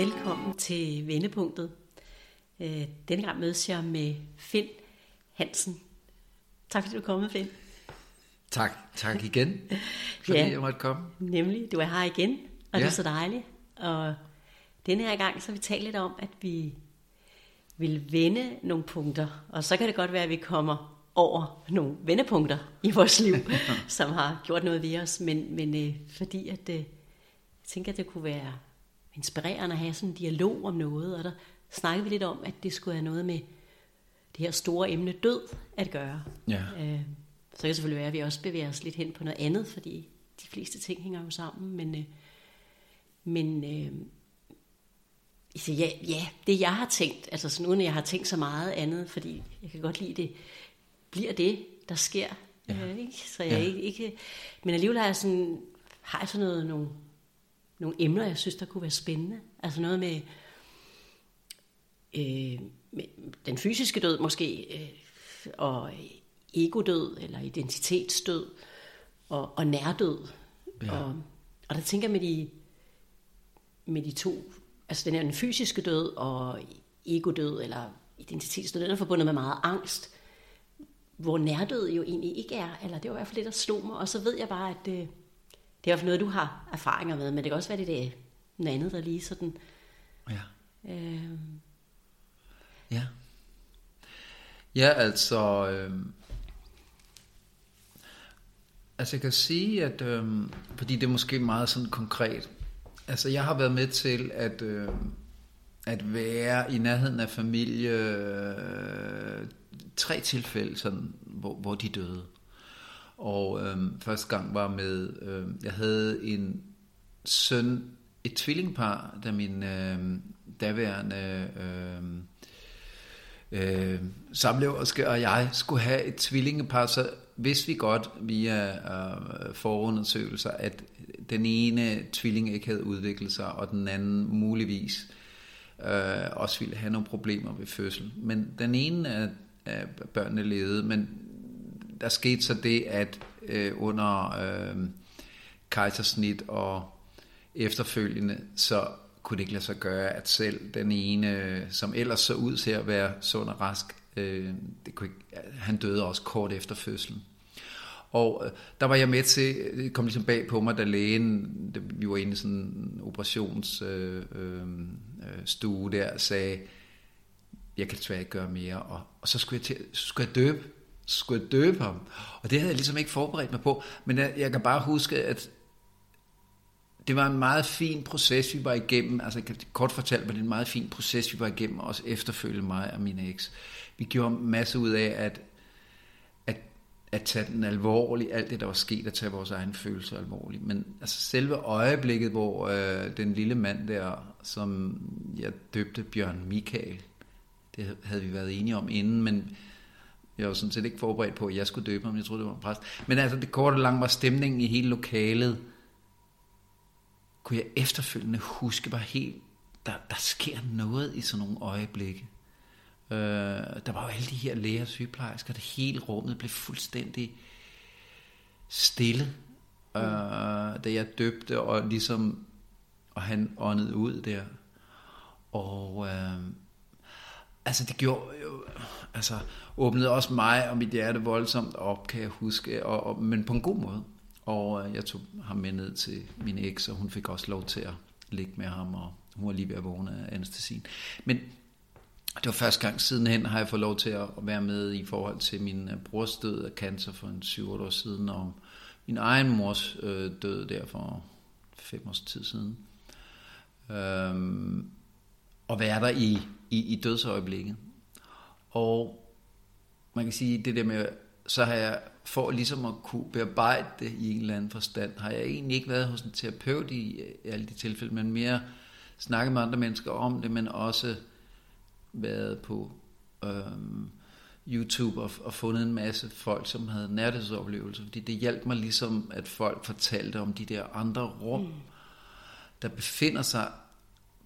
Velkommen til Vendepunktet. Øh, denne gang mødes jeg med Finn Hansen. Tak fordi du er kommet, Finn. Tak, tak igen, fordi ja, jeg måtte komme. Nemlig, du er her igen, og ja. det er så dejligt. Og denne her gang, så har vi talt lidt om, at vi vil vende nogle punkter, og så kan det godt være, at vi kommer over nogle vendepunkter i vores liv, som har gjort noget ved os, men, men øh, fordi at, øh, jeg tænker, at det kunne være inspirerende at have sådan en dialog om noget, og der snakkede vi lidt om, at det skulle have noget med det her store emne død at gøre. Ja. Øh, så kan det selvfølgelig være, at vi også bevæger os lidt hen på noget andet, fordi de fleste ting hænger jo sammen, men, øh, men øh, så ja, ja, det jeg har tænkt, altså sådan uden at jeg har tænkt så meget andet, fordi jeg kan godt lide det, bliver det, der sker. Ja. Øh, ikke? Så jeg ja. ikke, ikke, men alligevel har jeg sådan, har jeg sådan noget, nogle, nogle emner, jeg synes, der kunne være spændende. Altså noget med, øh, med den fysiske død måske, øh, og egodød, eller identitetsdød, og, og nærdød. Ja. Og, og der tænker jeg med de, med de to, altså den er den fysiske død, og egodød, eller identitetsdød, den er forbundet med meget angst hvor nærdød jo egentlig ikke er, eller det var i hvert fald det, der slog mig, og så ved jeg bare, at det, det er fald noget, du har erfaringer med, men det kan også være, det er noget andet, der lige sådan... Ja. Øh... Ja. Ja, altså... Øh... Altså jeg kan sige, at... Øh... Fordi det er måske meget sådan konkret. Altså jeg har været med til at... Øh at være i nærheden af familie øh, tre tilfælde, sådan, hvor, hvor de døde. Og øh, første gang var med, øh, jeg havde en søn, et tvillingpar, da min øh, daværende øh, øh, samleverske og jeg skulle have et tvillingepar, så vidste vi godt via øh, forundersøgelser, at den ene tvilling ikke havde udviklet sig, og den anden muligvis øh, også ville have nogle problemer ved fødsel. Men den ene af, af børnene levede, men der skete så det, at øh, under øh, kejsersnit og efterfølgende, så kunne det ikke lade sig gøre, at selv den ene, øh, som ellers så ud til at være sund og rask, øh, det kunne ikke, han døde også kort efter fødslen. Og øh, der var jeg med til, det kom ligesom bag på mig, da lægen, det, vi var inde i sådan en operationsstue øh, øh, øh, stue der, sagde, jeg kan desværre ikke gøre mere. Og, og så skulle jeg, til, så skulle jeg døbe skulle jeg døbe ham. Og det havde jeg ligesom ikke forberedt mig på. Men jeg, jeg kan bare huske, at det var en meget fin proces, vi var igennem. Altså kort fortalt var det en meget fin proces, vi var igennem, også efterfølgende mig og min eks. Vi gjorde masse ud af, at at tage den alvorligt, alt det, der var sket, at tage vores egen følelser alvorligt. Men altså selve øjeblikket, hvor øh, den lille mand der, som jeg døbte Bjørn Michael, det havde vi været enige om inden, men jeg var sådan set ikke forberedt på, at jeg skulle døbe ham. Jeg troede, det var en præst. Men altså det korte og lange var stemningen i hele lokalet. Kunne jeg efterfølgende huske bare helt, der, der sker noget i sådan nogle øjeblikke. Øh, der var jo alle de her læger og sygeplejersker, det hele rummet blev fuldstændig stille, mm. øh, da jeg døbte, og ligesom, og han åndede ud der. Og øh, altså det gjorde jo, altså åbnede også mig og mit hjerte voldsomt op, kan jeg huske, og, og, men på en god måde. Og øh, jeg tog ham med ned til min eks, og hun fik også lov til at ligge med ham, og hun var lige ved at vågne af anestesien. Men det var første gang sidenhen, har jeg fået lov til at være med i forhold til min øh, brors død af cancer for en 7 år siden, og min egen mors øh, død der for fem års tid siden. Øhm, og være der i, i, i dødsøjeblikket. Og man kan sige, det der med, så har jeg for ligesom at kunne bearbejde det i en eller anden forstand, har jeg egentlig ikke været hos en terapeut i, alle de tilfælde, men mere snakket med andre mennesker om det, men også været på øhm, YouTube og, og fundet en masse folk, som havde nærhedsoplevelser, fordi det hjalp mig ligesom, at folk fortalte om de der andre rum, mm. der befinder sig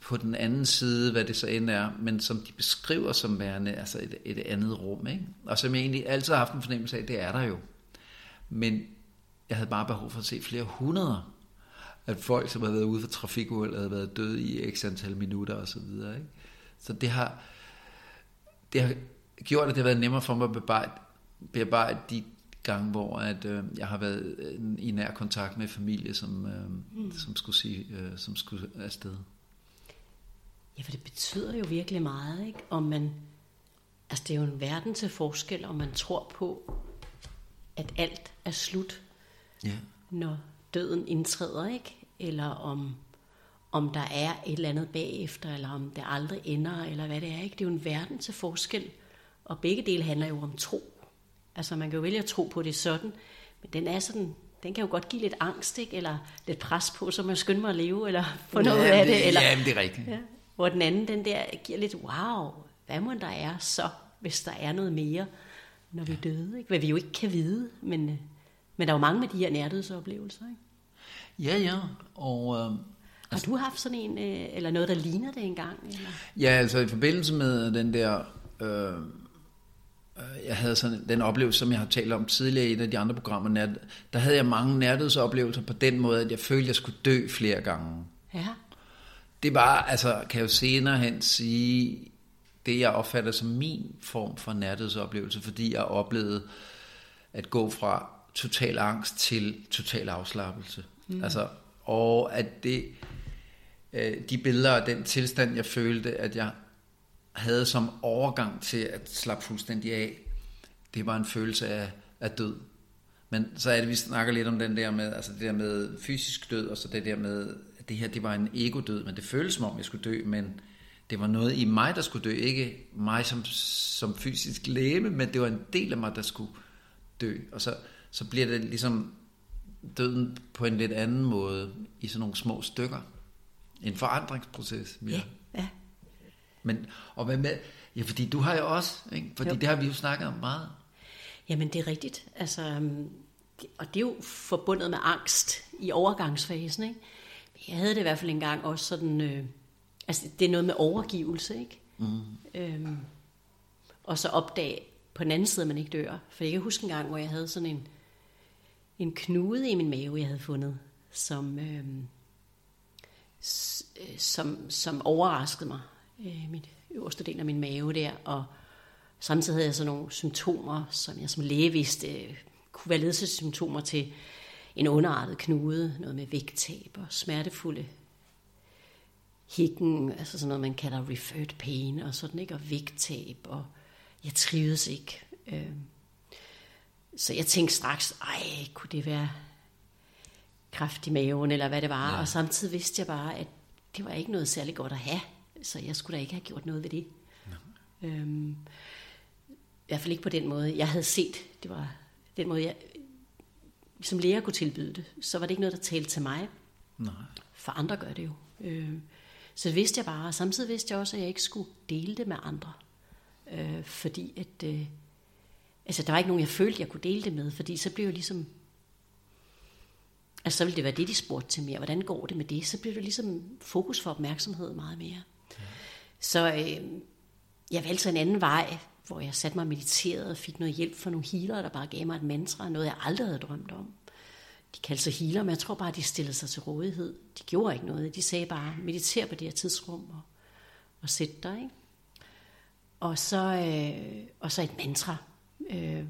på den anden side, hvad det så end er, men som de beskriver som værende altså et, et andet rum. Ikke? Og som jeg egentlig altid har haft en fornemmelse af, det er der jo. Men jeg havde bare behov for at se flere hundrede. at folk, som har været ude for trafikuheld, havde været døde i x antal minutter og så videre. Ikke? Så det har, det har gjort, at det har været nemmere for mig at bearbejde, bearbejde de gange, hvor at, øh, jeg har været øh, i nær kontakt med familie, som, øh, mm. som, skulle sige, øh, som skulle afsted. Ja, for det betyder jo virkelig meget, ikke? Om man, altså det er jo en verden til forskel, om man tror på, at alt er slut, ja. når døden indtræder, ikke? Eller om, om der er et eller andet bagefter, eller om det aldrig ender, eller hvad det er, ikke? Det er jo en verden til forskel, og begge dele handler jo om tro. Altså man kan jo vælge at tro på det sådan, men den er sådan, den kan jo godt give lidt angst, ikke? eller lidt pres på, så man skynder mig at leve, eller få ja, noget af det. Eller, ja, det er rigtigt. Ja. Hvor den anden, den der, giver lidt, wow, hvad må der er så, hvis der er noget mere, når vi er døde? Ikke? Hvad vi jo ikke kan vide, men, øh, men der er jo mange med de her nærdødsoplevelser. Ikke? Ja, ja, og... Øh, har du haft sådan en, øh, eller noget, der ligner det engang? Eller? Ja, altså i forbindelse med den der... Øh, Øh, jeg havde sådan den oplevelse, som jeg har talt om tidligere i et af de andre programmer, der havde jeg mange nærhedsoplevelser på den måde, at jeg følte, at jeg skulle dø flere gange. Ja. Det var, altså, kan jeg jo senere hen sige, det jeg opfatter som min form for nærhedsoplevelse, fordi jeg oplevede at gå fra total angst til total afslappelse. Mm. Altså, og at det, øh, de billeder af den tilstand, jeg følte, at jeg havde som overgang til at slappe fuldstændig af, det var en følelse af, af død. Men så er det, vi snakker lidt om den der med, altså det der med fysisk død, og så det der med, det her, det var en ego-død, men det føltes som om, jeg skulle dø, men det var noget i mig, der skulle dø, ikke mig som, som fysisk læme, men det var en del af mig, der skulle dø. Og så, så bliver det ligesom døden på en lidt anden måde, i sådan nogle små stykker. En forandringsproces. Ja, ja. Men, og hvad med, ja, fordi du har jo også, ikke? fordi jo. det har vi jo snakket om meget. Jamen det er rigtigt, altså, øhm, og det er jo forbundet med angst i overgangsfasen, ikke? Jeg havde det i hvert fald engang også sådan, øh, altså det er noget med overgivelse, ikke? Mm. Øhm, og så opdage på den anden side, at man ikke dør. For jeg kan huske en gang, hvor jeg havde sådan en, en knude i min mave, jeg havde fundet, som, øh, som, som overraskede mig øh, mit øverste del af min mave der, og samtidig havde jeg sådan nogle symptomer, som jeg som læge vidste øh, kunne være ledelsessymptomer til en underartet knude, noget med vægttab og smertefulde hikken, altså sådan noget, man kalder referred pain, og sådan, ikke? Og vægttab, og jeg trivedes ikke. Øh, så jeg tænkte straks, ej, kunne det være kraft i maven, eller hvad det var. Ja. Og samtidig vidste jeg bare, at det var ikke noget særligt godt at have så jeg skulle da ikke have gjort noget ved det. Ja. Øhm, I hvert fald ikke på den måde. Jeg havde set, det var den måde, jeg som lærer kunne tilbyde det, så var det ikke noget, der talte til mig. Nej. For andre gør det jo. Øhm, så det vidste jeg bare, og samtidig vidste jeg også, at jeg ikke skulle dele det med andre. Øh, fordi at, øh, altså der var ikke nogen, jeg følte, jeg kunne dele det med, fordi så blev jeg ligesom Altså så ville det være det, de spurgte til mere. Hvordan går det med det? Så blev det ligesom fokus for opmærksomhed meget mere. Så øh, jeg valgte så en anden vej, hvor jeg satte mig og mediterede og fik noget hjælp fra nogle healere, der bare gav mig et mantra, noget jeg aldrig havde drømt om. De kaldte sig healer, men jeg tror bare, de stillede sig til rådighed. De gjorde ikke noget. De sagde bare, mediter på det her tidsrum og, og sæt dig. Ikke? Og, så, øh, og så et mantra. Øh,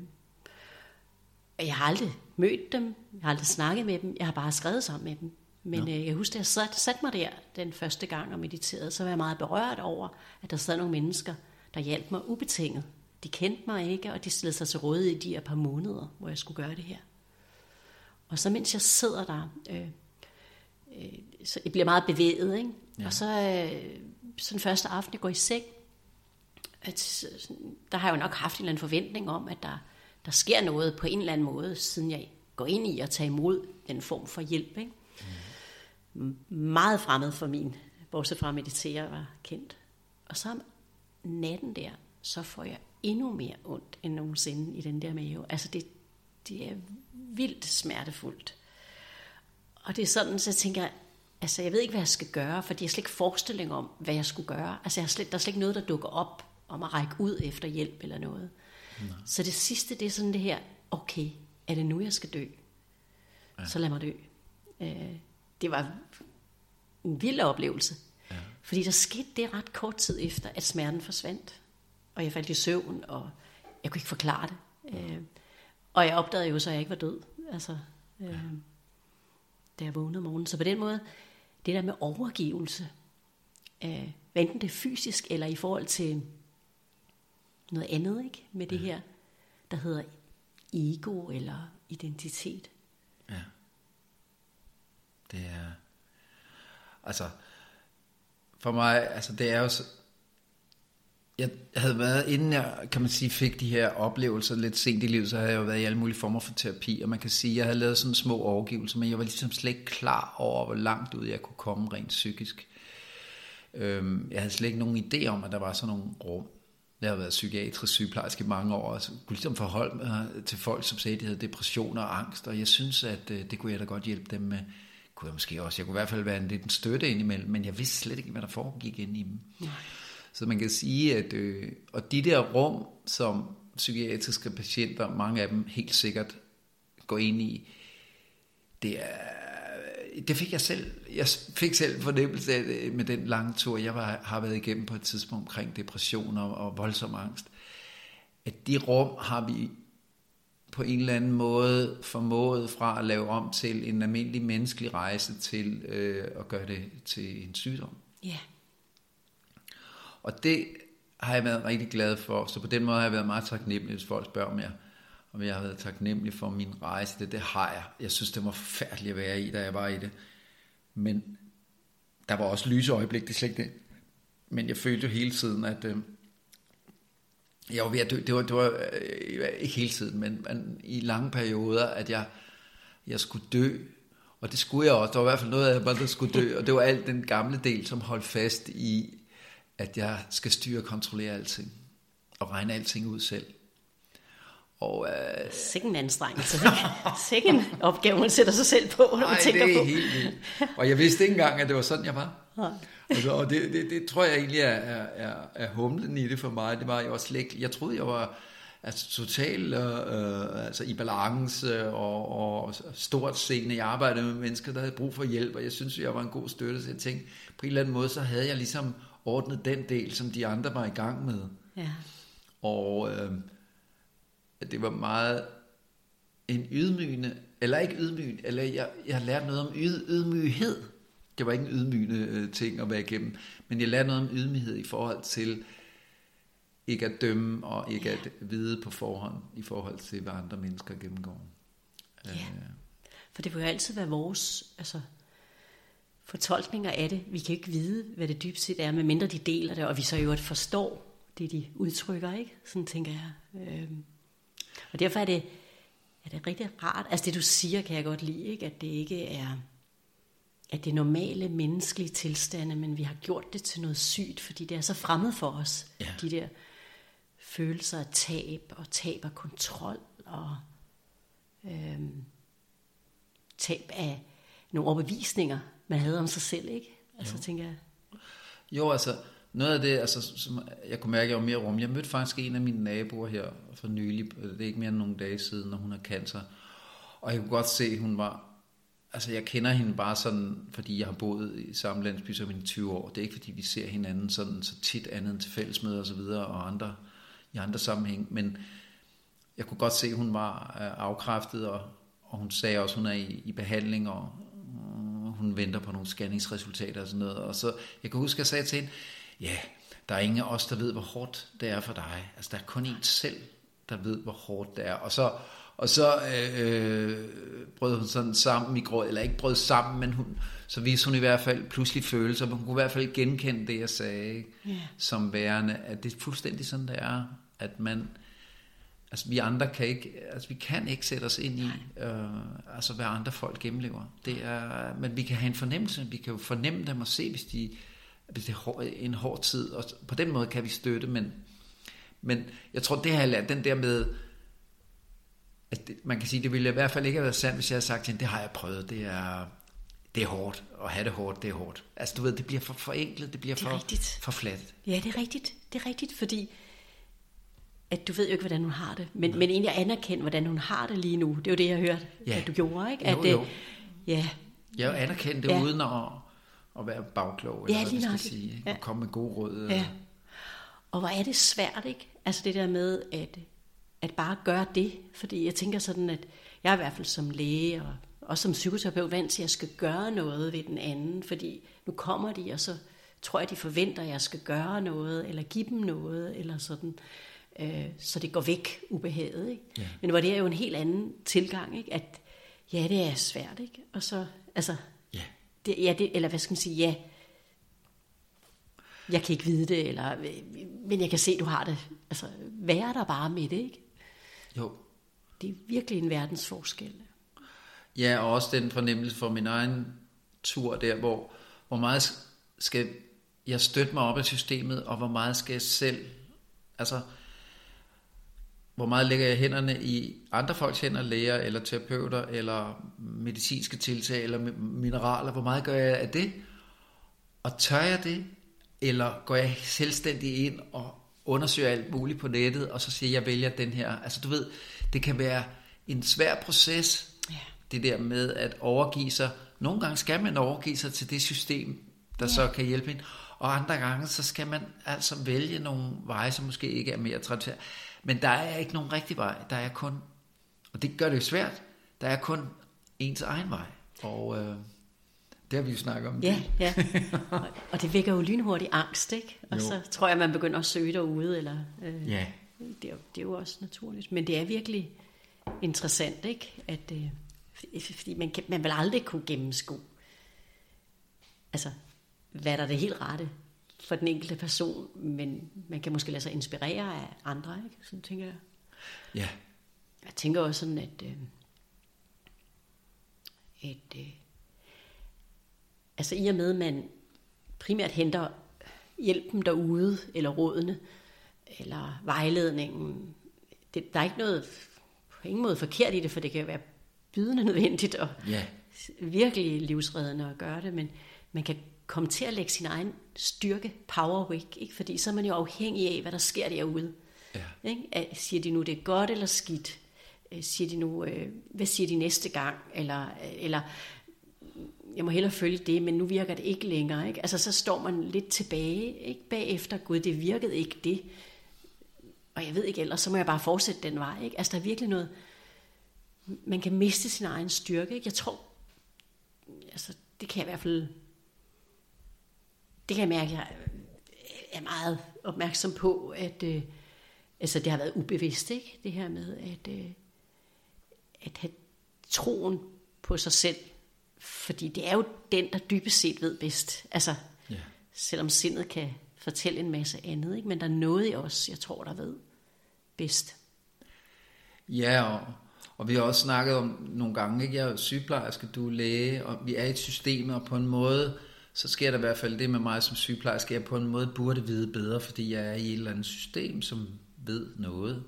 jeg har aldrig mødt dem, jeg har aldrig snakket med dem, jeg har bare skrevet sammen med dem. Men ja. øh, jeg husker, at jeg satte sat mig der den første gang og mediterede, så var jeg meget berørt over, at der sad nogle mennesker, der hjalp mig ubetinget. De kendte mig ikke, og de stillede sig til rådighed i de her par måneder, hvor jeg skulle gøre det her. Og så mens jeg sidder der, øh, øh, så jeg bliver meget bevæget, ikke? Ja. og så øh, sådan første aften, jeg går i seng, at, der har jeg jo nok haft en eller anden forventning om, at der, der sker noget på en eller anden måde, siden jeg går ind i at tage imod den form for hjælp. Ikke? meget fremmed for min, bortset fra at meditere var kendt. Og så om natten der, så får jeg endnu mere ondt end nogensinde i den der mave. Altså det, det er vildt smertefuldt. Og det er sådan, så jeg tænker, altså jeg ved ikke, hvad jeg skal gøre, for jeg har slet ikke forestilling om, hvad jeg skulle gøre. Altså jeg har slet, der er slet ikke noget, der dukker op om at række ud efter hjælp eller noget. Nej. Så det sidste, det er sådan det her, okay, er det nu, jeg skal dø? Ja. Så lad mig dø. Øh, det var en vild oplevelse. Fordi der skete det ret kort tid efter, at smerten forsvandt. Og jeg faldt i søvn, og jeg kunne ikke forklare det. Øh, og jeg opdagede jo så, at jeg ikke var død. Altså, øh, da jeg vågnede om morgenen. Så på den måde, det der med overgivelse, øh, enten det er fysisk eller i forhold til noget andet, ikke? Med det her, der hedder ego eller identitet. Ja. Det er, altså, for mig, altså det er jo så, jeg havde været, inden jeg, kan man sige, fik de her oplevelser lidt sent i livet, så havde jeg jo været i alle mulige former for terapi, og man kan sige, at jeg havde lavet sådan små overgivelser, men jeg var ligesom slet ikke klar over, hvor langt ud jeg kunne komme rent psykisk. Øhm, jeg havde slet ikke nogen idé om, at der var sådan nogle rum. Jeg har været psykiatrisk sygeplejerske i mange år, og så kunne ligesom forholde mig til folk, som sagde, at de havde depression og angst, og jeg synes, at øh, det kunne jeg da godt hjælpe dem med. Kunne jeg måske også. Jeg kunne i hvert fald være en lidt en støtte indimellem, men jeg vidste slet ikke, hvad der foregik inde i dem. Nej. Så man kan sige, at øh, og de der rum, som psykiatriske patienter, mange af dem helt sikkert går ind i, det er det fik jeg selv, jeg fik selv fornemmelse af med den lange tur, jeg var, har været igennem på et tidspunkt omkring depression og, og voldsom angst, at de rum har vi på en eller anden måde formået fra at lave om til en almindelig menneskelig rejse til øh, at gøre det til en sygdom. Ja. Yeah. Og det har jeg været rigtig glad for, så på den måde har jeg været meget taknemmelig, hvis folk spørger, jeg, om jeg har været taknemmelig for min rejse. Det, det har jeg. Jeg synes, det var forfærdeligt at være i, da jeg var i det. Men der var også lyse øjeblik, det slet ikke det. Men jeg følte jo hele tiden, at øh, jeg var ved at dø. Det var, det var øh, ikke hele tiden, men, men i lange perioder, at jeg, jeg skulle dø. Og det skulle jeg også. Der var i hvert fald noget af mig, der skulle dø. Og det var alt den gamle del, som holdt fast i, at jeg skal styre og kontrollere alting. Og regne alting ud selv. Og, øh... Sikke en anstrengelse. Sikke en opgave, man sætter sig selv på, når man tænker det er på. helt vildt. Og jeg vidste ikke engang, at det var sådan, jeg var. Nej. Altså, og det, det, det, tror jeg egentlig er, er, er, er humlen i det for mig. Det var jeg også slet. Jeg troede, jeg var altså, totalt øh, altså, i balance og, og stort seende. Jeg arbejdede med mennesker, der havde brug for hjælp, og jeg synes, jeg var en god støtte. Så jeg tænkte, på en eller anden måde, så havde jeg ligesom ordnet den del, som de andre var i gang med. Ja. Og øh, det var meget en ydmygende, eller ikke ydmygende, eller jeg, jeg lærte noget om yd, ydmyghed. Det var ikke en ydmygende øh, ting at være igennem, men jeg lærte noget om ydmyghed i forhold til ikke at dømme og ikke ja. at vide på forhånd i forhold til, hvad andre mennesker gennemgår. Ja. Øh. For det vil jo altid være vores altså, fortolkninger af det. Vi kan ikke vide, hvad det dybest set er, medmindre de deler det, og vi så jo forstår det, de udtrykker, ikke? Sådan tænker jeg. Øhm. Og derfor er det, er det rigtig rart. Altså det, du siger, kan jeg godt lide, ikke? At det ikke er at det normale menneskelige tilstande, men vi har gjort det til noget sygt, fordi det er så fremmed for os. Ja. De der følelser af tab, og tab af kontrol, og øhm, tab af nogle overbevisninger, man havde om sig selv, ikke? Altså, jo. tænker jeg. Jo, altså, noget af det, altså, som jeg kunne mærke, jeg var mere rum. Jeg mødte faktisk en af mine naboer her for nylig, det er ikke mere end nogle dage siden, når hun har cancer. Og jeg kunne godt se, at hun var, altså jeg kender hende bare sådan, fordi jeg har boet i samme landsby som i 20 år. Det er ikke fordi, vi ser hinanden sådan så tit andet end til fællesmøder og så videre, og andre, i andre sammenhæng. Men jeg kunne godt se, at hun var øh, afkræftet, og, og hun sagde også, at hun er i, i behandling, og, hun venter på nogle scanningsresultater og sådan noget. Og så, jeg kan huske, at jeg sagde til hende, ja, der er ingen af os, der ved, hvor hårdt det er for dig. Altså, der er kun en selv, der ved, hvor hårdt det er. Og så, og så øh, brød hun sådan sammen i gråd, eller ikke brød sammen, men hun, så viste hun i hvert fald pludselig følelser, men hun kunne i hvert fald genkende det, jeg sagde, yeah. som værende, at det er fuldstændig sådan, det er, at man, Altså vi andre kan ikke, altså vi kan ikke sætte os ind i, øh, altså hvad andre folk gennemlever. Det er, men vi kan have en fornemmelse, vi kan jo fornemme dem og se, hvis, de, hvis det er hård, en hård tid, og på den måde kan vi støtte, men, men jeg tror, det har jeg lært, den der med, at det, man kan sige, det ville i hvert fald ikke have været sandt, hvis jeg havde sagt til hende, det har jeg prøvet, det er, det er hårdt, at have det hårdt, det er hårdt. Altså du ved, det bliver for forenklet, det bliver det for, rigtigt. for fladt. Ja, det er rigtigt, det er rigtigt, fordi at du ved jo ikke, hvordan hun har det, men, men egentlig anerkende, hvordan hun har det lige nu. Det er jo det, jeg hørte, ja. at du gjorde, ikke? At, jo, jo. ja, Jeg anerkender det Ja. uden at, at være bagklog, eller Ja, hvad vi skal sige. Ikke? Ja. Og komme med gode råd. Ja. Og hvor er det svært, ikke? Altså det der med at, at bare gøre det. Fordi jeg tænker sådan, at jeg er i hvert fald som læge og også som psykoterapeut vant til, at jeg skal gøre noget ved den anden. Fordi nu kommer de, og så tror jeg, de forventer, at jeg skal gøre noget, eller give dem noget, eller sådan. Øh, så det går væk ubehaget, ikke? Ja. Men hvor det er jo en helt anden tilgang, ikke? At ja, det er svært, ikke? Og så, altså, Ja. det, ja, det, eller hvad skal man sige, ja, jeg kan ikke vide det, eller, men jeg kan se, du har det. Altså, vær der bare med det, ikke? Jo. Det er virkelig en verdensforskel. Ja, og også den fornemmelse for min egen tur der, hvor, hvor meget skal jeg støtte mig op af systemet, og hvor meget skal jeg selv, altså, hvor meget lægger jeg hænderne i andre folks hænder, læger eller terapeuter, eller medicinske tiltag, eller mi- mineraler, hvor meget gør jeg af det? Og tør jeg det? Eller går jeg selvstændig ind og undersøger alt muligt på nettet, og så siger jeg, jeg vælger den her. Altså du ved, det kan være en svær proces, Ja. det der med at overgive sig. Nogle gange skal man overgive sig til det system, der ja. så kan hjælpe en. Og andre gange, så skal man altså vælge nogle veje, som måske ikke er mere traditionelle. Men der er ikke nogen rigtig vej. Der er kun, og det gør det jo svært, der er kun ens egen vej. Og øh, det har vi jo snakket om. Ja, ja. Og, og det vækker jo lynhurtigt angst, ikke? Og Jo. så tror jeg, man begynder at søge derude, eller... Øh, Ja. det, er, det er jo også naturligt. Men det er virkelig interessant, ikke? At, øh, fordi- fordi man, kan, man vil aldrig kunne gennemskue, altså, hvad der er det helt rette for den enkelte person, men man kan måske lade sig inspirere af andre, ikke? Sådan tænker jeg. Ja. Jeg tænker også sådan, at, øh, at øh, altså i og med, at man primært henter hjælpen derude, eller rådene, eller vejledningen, det, der er ikke noget på ingen måde forkert i det, for det kan være bydende nødvendigt og Ja. virkelig livsreddende at gøre det, men man kan komme til at lægge sin egen styrke, power væk, ikke? fordi så er man jo afhængig af, hvad der sker derude. Ja. Ikke? Siger de nu, det er godt eller skidt? Siger de nu, øh, hvad siger de næste gang? Eller, øh, eller jeg må hellere følge det, men nu virker det ikke længere. Ikke? Altså så står man lidt tilbage ikke? bagefter, gud, det virkede ikke det. Og jeg ved ikke ellers, så må jeg bare fortsætte den vej. Ikke? Altså der er virkelig noget, man kan miste sin egen styrke. Ikke? Jeg tror, altså det kan jeg i hvert fald, det kan jeg mærke, jeg er meget opmærksom på, at øh, altså det har været ubevidst, ikke? Det her med at, øh, at have troen på sig selv, fordi det er jo den, der dybest set ved bedst. Altså, Ja. selvom sindet kan fortælle en masse andet, ikke? men der er noget i os, jeg tror, der ved bedst. Ja, og, og vi har også snakket om nogle gange, ikke? jeg er sygeplejerske, du er læge, og vi er i et system, og på en måde, så sker der i hvert fald det med mig som sygeplejerske, jeg på en måde burde vide bedre, fordi jeg er i et eller andet system, som ved noget.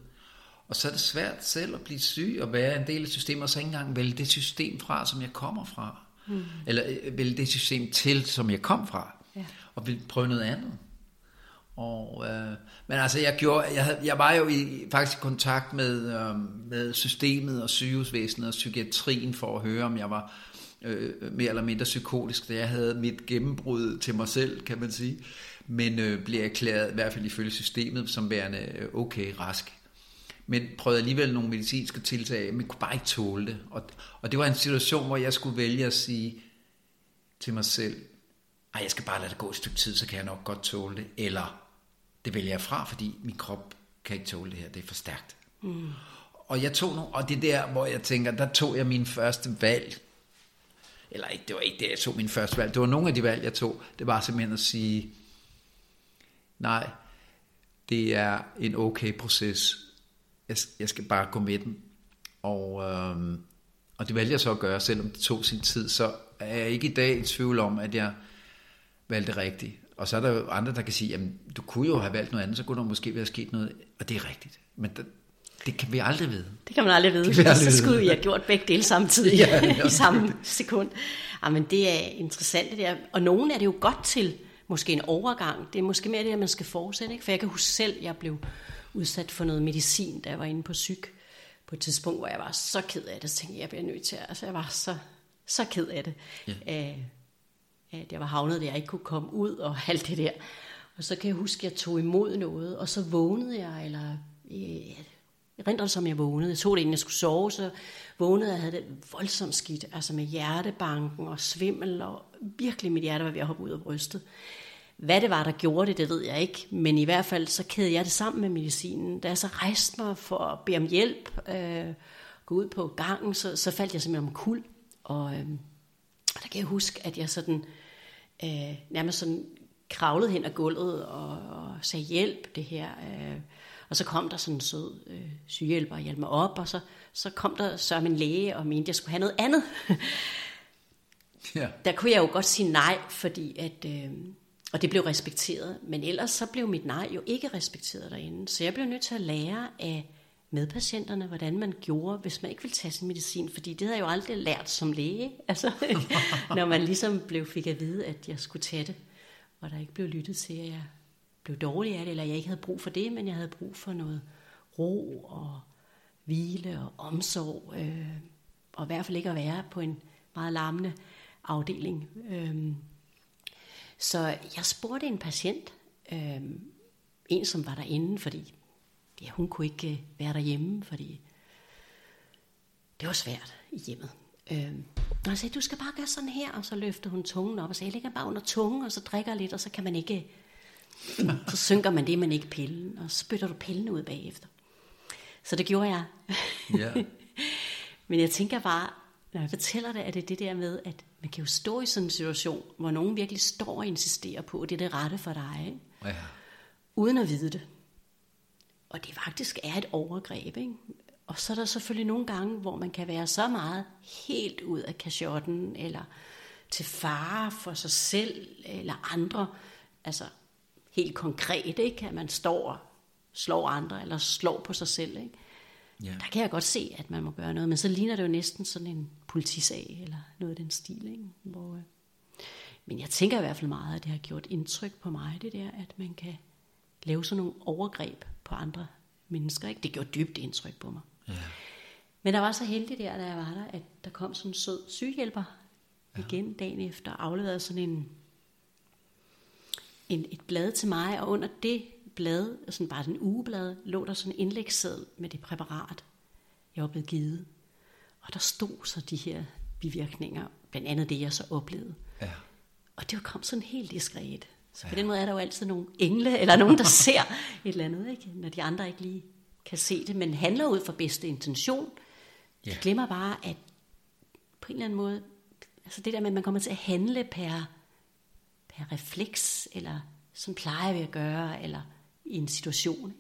Og så er det svært selv at blive syg og være en del af systemet, og så ikke engang vælge det system fra, som jeg kommer fra. Mm. Eller øh, vælge det system til, som jeg kom fra. Ja. Og vil prøve noget andet. Og, øh, men altså, jeg, gjorde, jeg, jeg var jo i, faktisk i kontakt med, øh, med systemet og sygehusvæsenet og psykiatrien for at høre, om jeg var øh, mere eller mindre psykotisk, da jeg havde mit gennembrud til mig selv, kan man sige. Men øh, blev erklæret, i hvert fald ifølge systemet, som værende øh, okay rask. Men prøvede alligevel nogle medicinske tiltag, men kunne bare ikke tåle det. Og, og det var en situation, hvor jeg skulle vælge at sige til mig selv, ej, jeg skal bare lade det gå et stykke tid, så kan jeg nok godt tåle det. Eller det vælger jeg fra, fordi min krop kan ikke tåle det her, det er for stærkt. Mm. Og jeg tog nogle, og det er der, hvor jeg tænker, der tog jeg min første valg. Eller ikke, det var ikke det, jeg tog min første valg. Det var nogle af de valg, jeg tog. Det var simpelthen at sige, nej, det er en okay proces. Jeg, jeg skal bare gå med den. Og, øhm, og det valgte jeg så at gøre, selvom det tog sin tid. Så er jeg ikke i dag i tvivl om, at jeg valgte rigtigt. Og så er der jo andre, der kan sige, jamen, du kunne jo have valgt noget andet, så kunne der måske være sket noget. Og det er rigtigt. Men det, det kan vi aldrig vide. Det kan man aldrig vide, aldrig så skulle vi have gjort begge dele samtidig ja. i samme sekund. Jamen, det er interessant det der. Og nogen er det jo godt til, måske en overgang. Det er måske mere det, at man skal fortsætte. Ikke? For jeg kan huske selv, jeg blev udsat for noget medicin, da jeg var inde på psyk på et tidspunkt, hvor jeg var så ked af det, så tænkte jeg, jeg bliver nødt til at, altså jeg var så så ked af det. Ja. Øh, at jeg var havnet der, jeg ikke kunne komme ud og alt det der. Og så kan jeg huske, at jeg tog imod noget, og så vågnede jeg, eller øh, jeg rindrede som jeg vågnede. Jeg tog det, inden jeg skulle sove, så vågnede jeg, havde det voldsomt skidt, altså med hjertebanken og svimmel, og virkelig mit hjerte var ved at hoppe ud af brystet. Hvad det var, der gjorde det, det ved jeg ikke, men i hvert fald så kædede jeg det sammen med medicinen. Da jeg så rejste mig for at bede om hjælp, øh, gå ud på gangen, så, så faldt jeg simpelthen om kul. Og øh, der kan jeg huske, at jeg sådan, øh, nærmest sådan kravlede hen ad gulvet og, og sagde hjælp det her. Øh, og så kom der sådan en sød øh, sygehjælper og hjalp mig op, og så, så kom der så min læge og mente, at jeg skulle have noget andet. ja. Der kunne jeg jo godt sige nej, fordi at... Øh, og det blev respekteret. Men ellers så blev mit nej jo ikke respekteret derinde. Så jeg blev nødt til at lære af medpatienterne, hvordan man gjorde, hvis man ikke ville tage sin medicin. Fordi det havde jeg jo aldrig lært som læge. Altså, når man ligesom blev, fik at vide, at jeg skulle tage det. Og der ikke blev lyttet til, at jeg blev dårlig af det, eller jeg ikke havde brug for det, men jeg havde brug for noget ro og hvile og omsorg. Øh, og i hvert fald ikke at være på en meget larmende afdeling. Øh, så jeg spurgte en patient, øh, en som var derinde, fordi ja, hun kunne ikke øh, være derhjemme, fordi det var svært i hjemmet. Øh, og jeg sagde, du skal bare gøre sådan her, og så løftede hun tungen op og sagde, jeg ligger bare under tungen, og så drikker lidt, og så kan man ikke, så synker man det, man ikke pillen, og så spytter du pillen ud bagefter. Så det gjorde jeg. Ja. Men jeg tænker bare, når jeg fortæller det, at det er det der med, at man kan jo stå i sådan en situation, hvor nogen virkelig står og insisterer på, at det er det rette for dig, ikke? Ja. uden at vide det. Og det faktisk er et overgreb. Ikke? Og så er der selvfølgelig nogle gange, hvor man kan være så meget helt ud af kashotten, eller til fare for sig selv eller andre. Altså helt konkret, ikke? at man står og slår andre, eller slår på sig selv. Ikke? Ja. Der kan jeg godt se, at man må gøre noget, men så ligner det jo næsten sådan en politisag, eller noget af den stil. Ikke? Hvor, øh, men jeg tænker i hvert fald meget, at det har gjort indtryk på mig, det der, at man kan lave sådan nogle overgreb på andre mennesker. Ikke? Det gjorde dybt indtryk på mig. Ja. Men der var så heldig der, da jeg var der, at der kom sådan en sød sygehjælper ja. igen dagen efter, og afleverede sådan en, en, et blad til mig, og under det blad, sådan bare den ugeblad, lå der sådan en indlægssædel med det præparat, jeg var blevet givet. Og der stod så de her bivirkninger, blandt andet det, jeg så oplevede. Ja. Og det kom sådan helt diskret. Så på ja. den måde er der jo altid nogle engle, eller nogen, der ser et eller andet, ikke? når de andre ikke lige kan se det, men handler ud fra bedste intention. Ja. De glemmer bare, at på en eller anden måde, altså det der med, at man kommer til at handle per, per refleks, eller sådan plejer vi at gøre, eller i en situation.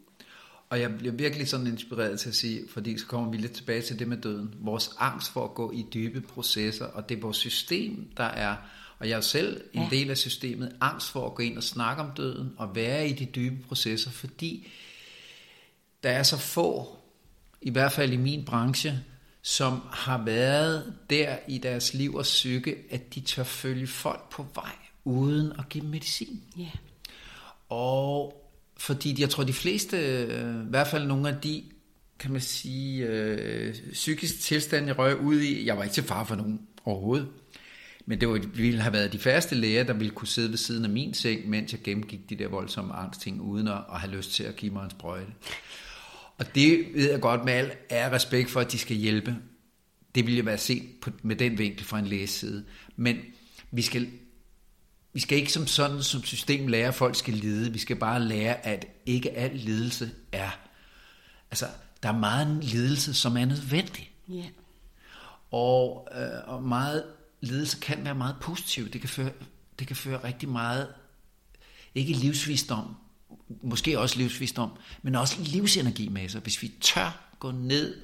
Og jeg bliver virkelig sådan inspireret til at sige, fordi så kommer vi lidt tilbage til det med døden. Vores angst for at gå i dybe processer, og det er vores system, der er, og jeg er selv en ja. del af systemet, angst for at gå ind og snakke om døden, og være i de dybe processer, fordi der er så få, i hvert fald i min branche, som har været der i deres liv og psyke, at de tør følge folk på vej, uden at give medicin. Ja. Og fordi jeg tror, de fleste, øh, i hvert fald nogle af de, kan man sige, øh, psykiske tilstande, jeg røg ud i, jeg var ikke til far for nogen overhovedet. Men det, var, ville have været de færreste læger, der ville kunne sidde ved siden af min seng, mens jeg gennemgik de der voldsomme angstting, uden at, at have lyst til at give mig en sprøjte. Og det ved jeg godt med al er respekt for, at de skal hjælpe. Det ville jeg være set på, med den vinkel fra en læges side. Men vi skal vi skal ikke som sådan som system lære, at folk skal lide. Vi skal bare lære, at ikke al lidelse er... Altså, der er meget lidelse, som er nødvendig. Yeah. Og, øh, og meget lidelse kan være meget positiv. Det kan føre, det kan føre rigtig meget, ikke livsvisdom, måske også livsvisdom, men også livsenergi med sig. Hvis vi tør gå ned,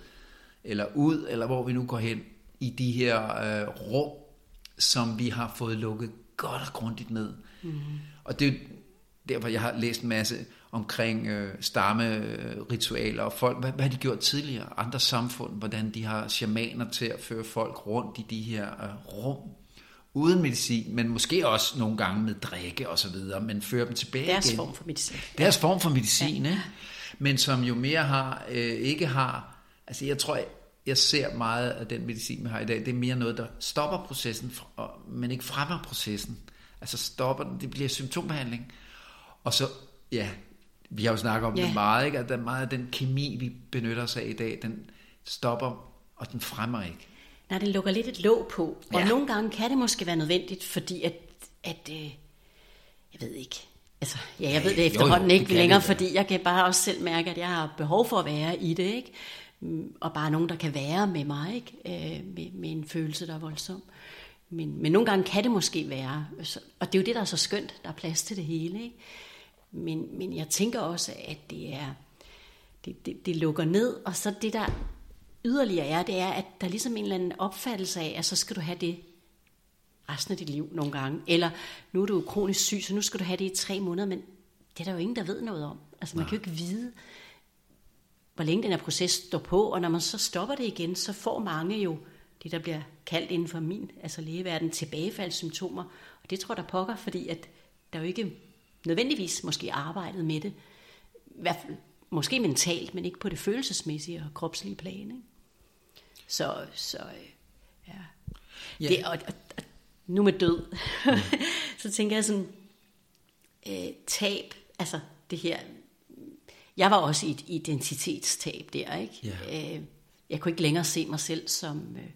eller ud, eller hvor vi nu går hen, i de her øh, rum, som vi har fået lukket godt og grundigt ned. Mm. Og det er derfor, jeg har læst en masse omkring øh, stammeritualer og folk, hvad, hvad har de gjort tidligere? Andre samfund, hvordan de har shamaner til at føre folk rundt i de her øh, rum, uden medicin, men måske også nogle gange med drikke og så videre, men føre dem tilbage Deres igen. form for medicin. Deres form for medicin, ja. ikke? Men som jo mere har, øh, ikke har, altså jeg tror, jeg ser meget af den medicin, vi har i dag, det er mere noget, der stopper processen, men ikke fremmer processen. Altså stopper den, det bliver symptombehandling. Og så, ja, vi har jo snakket om ja. det meget, ikke? at der er meget af den kemi, vi benytter os af i dag, den stopper, og den fremmer ikke. Nej, den lukker lidt et låg på. Og ja. nogle gange kan det måske være nødvendigt, fordi at, at øh, jeg ved ikke, altså, ja, jeg ved det efterhånden jo, jo, ikke længere, det, fordi jeg kan bare også selv mærke, at jeg har behov for at være i det, ikke? Mm, og bare nogen, der kan være med mig, ikke? Øh, med, med en følelse, der er voldsom. Men, men nogle gange kan det måske være, og det er jo det, der er så skønt, der er plads til det hele, ikke? Men, men jeg tænker også, at det er, det, det, det lukker ned, og så det der yderligere er, det er, at der er ligesom en eller anden opfattelse af, at så skal du have det resten af dit liv nogle gange. Eller nu er du kronisk syg, så nu skal du have det i tre måneder, men det er der jo ingen, der ved noget om. Altså man Nej. kan jo ikke vide, hvor længe den her proces står på, og når man så stopper det igen, så får mange jo det, der bliver kaldt inden for min, altså lægeverden, tilbagefaldssymptomer. Og det tror der pokker, fordi at der er jo ikke nødvendigvis måske arbejdet med det. I hvert fald, måske mentalt, men ikke på det følelsesmæssige og kropslige plan. Ikke? Så, så øh, ja. ja. Det, og, og, og, nu med død, mm. så tænker jeg sådan, øh, tab, altså det her, jeg var også i et identitetstab der, ikke? Ja. Øh, jeg kunne ikke længere se mig selv som, øh,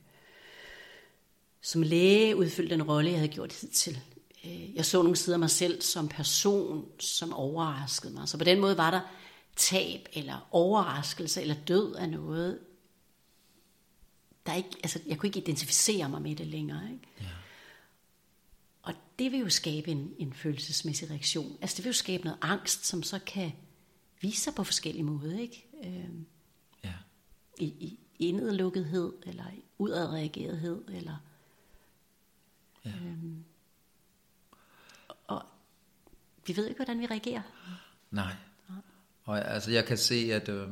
som læge udfyldte den rolle, jeg havde gjort hidtil. Øh, jeg så nogle sider af mig selv som person, som overraskede mig. Så på den måde var der tab eller overraskelse eller død af noget. Der ikke, altså, jeg kunne ikke identificere mig med det længere. Ikke? Ja. Og det vil jo skabe en, en følelsesmæssig reaktion. Altså det vil jo skabe noget angst, som så kan vise sig på forskellige måder. Ikke? Øh, ja. I, i indadlukkethed, eller i udadreagerethed, eller... Ja. Øhm, og vi ved ikke, hvordan vi reagerer. Nej. Og altså, jeg kan se, at øh,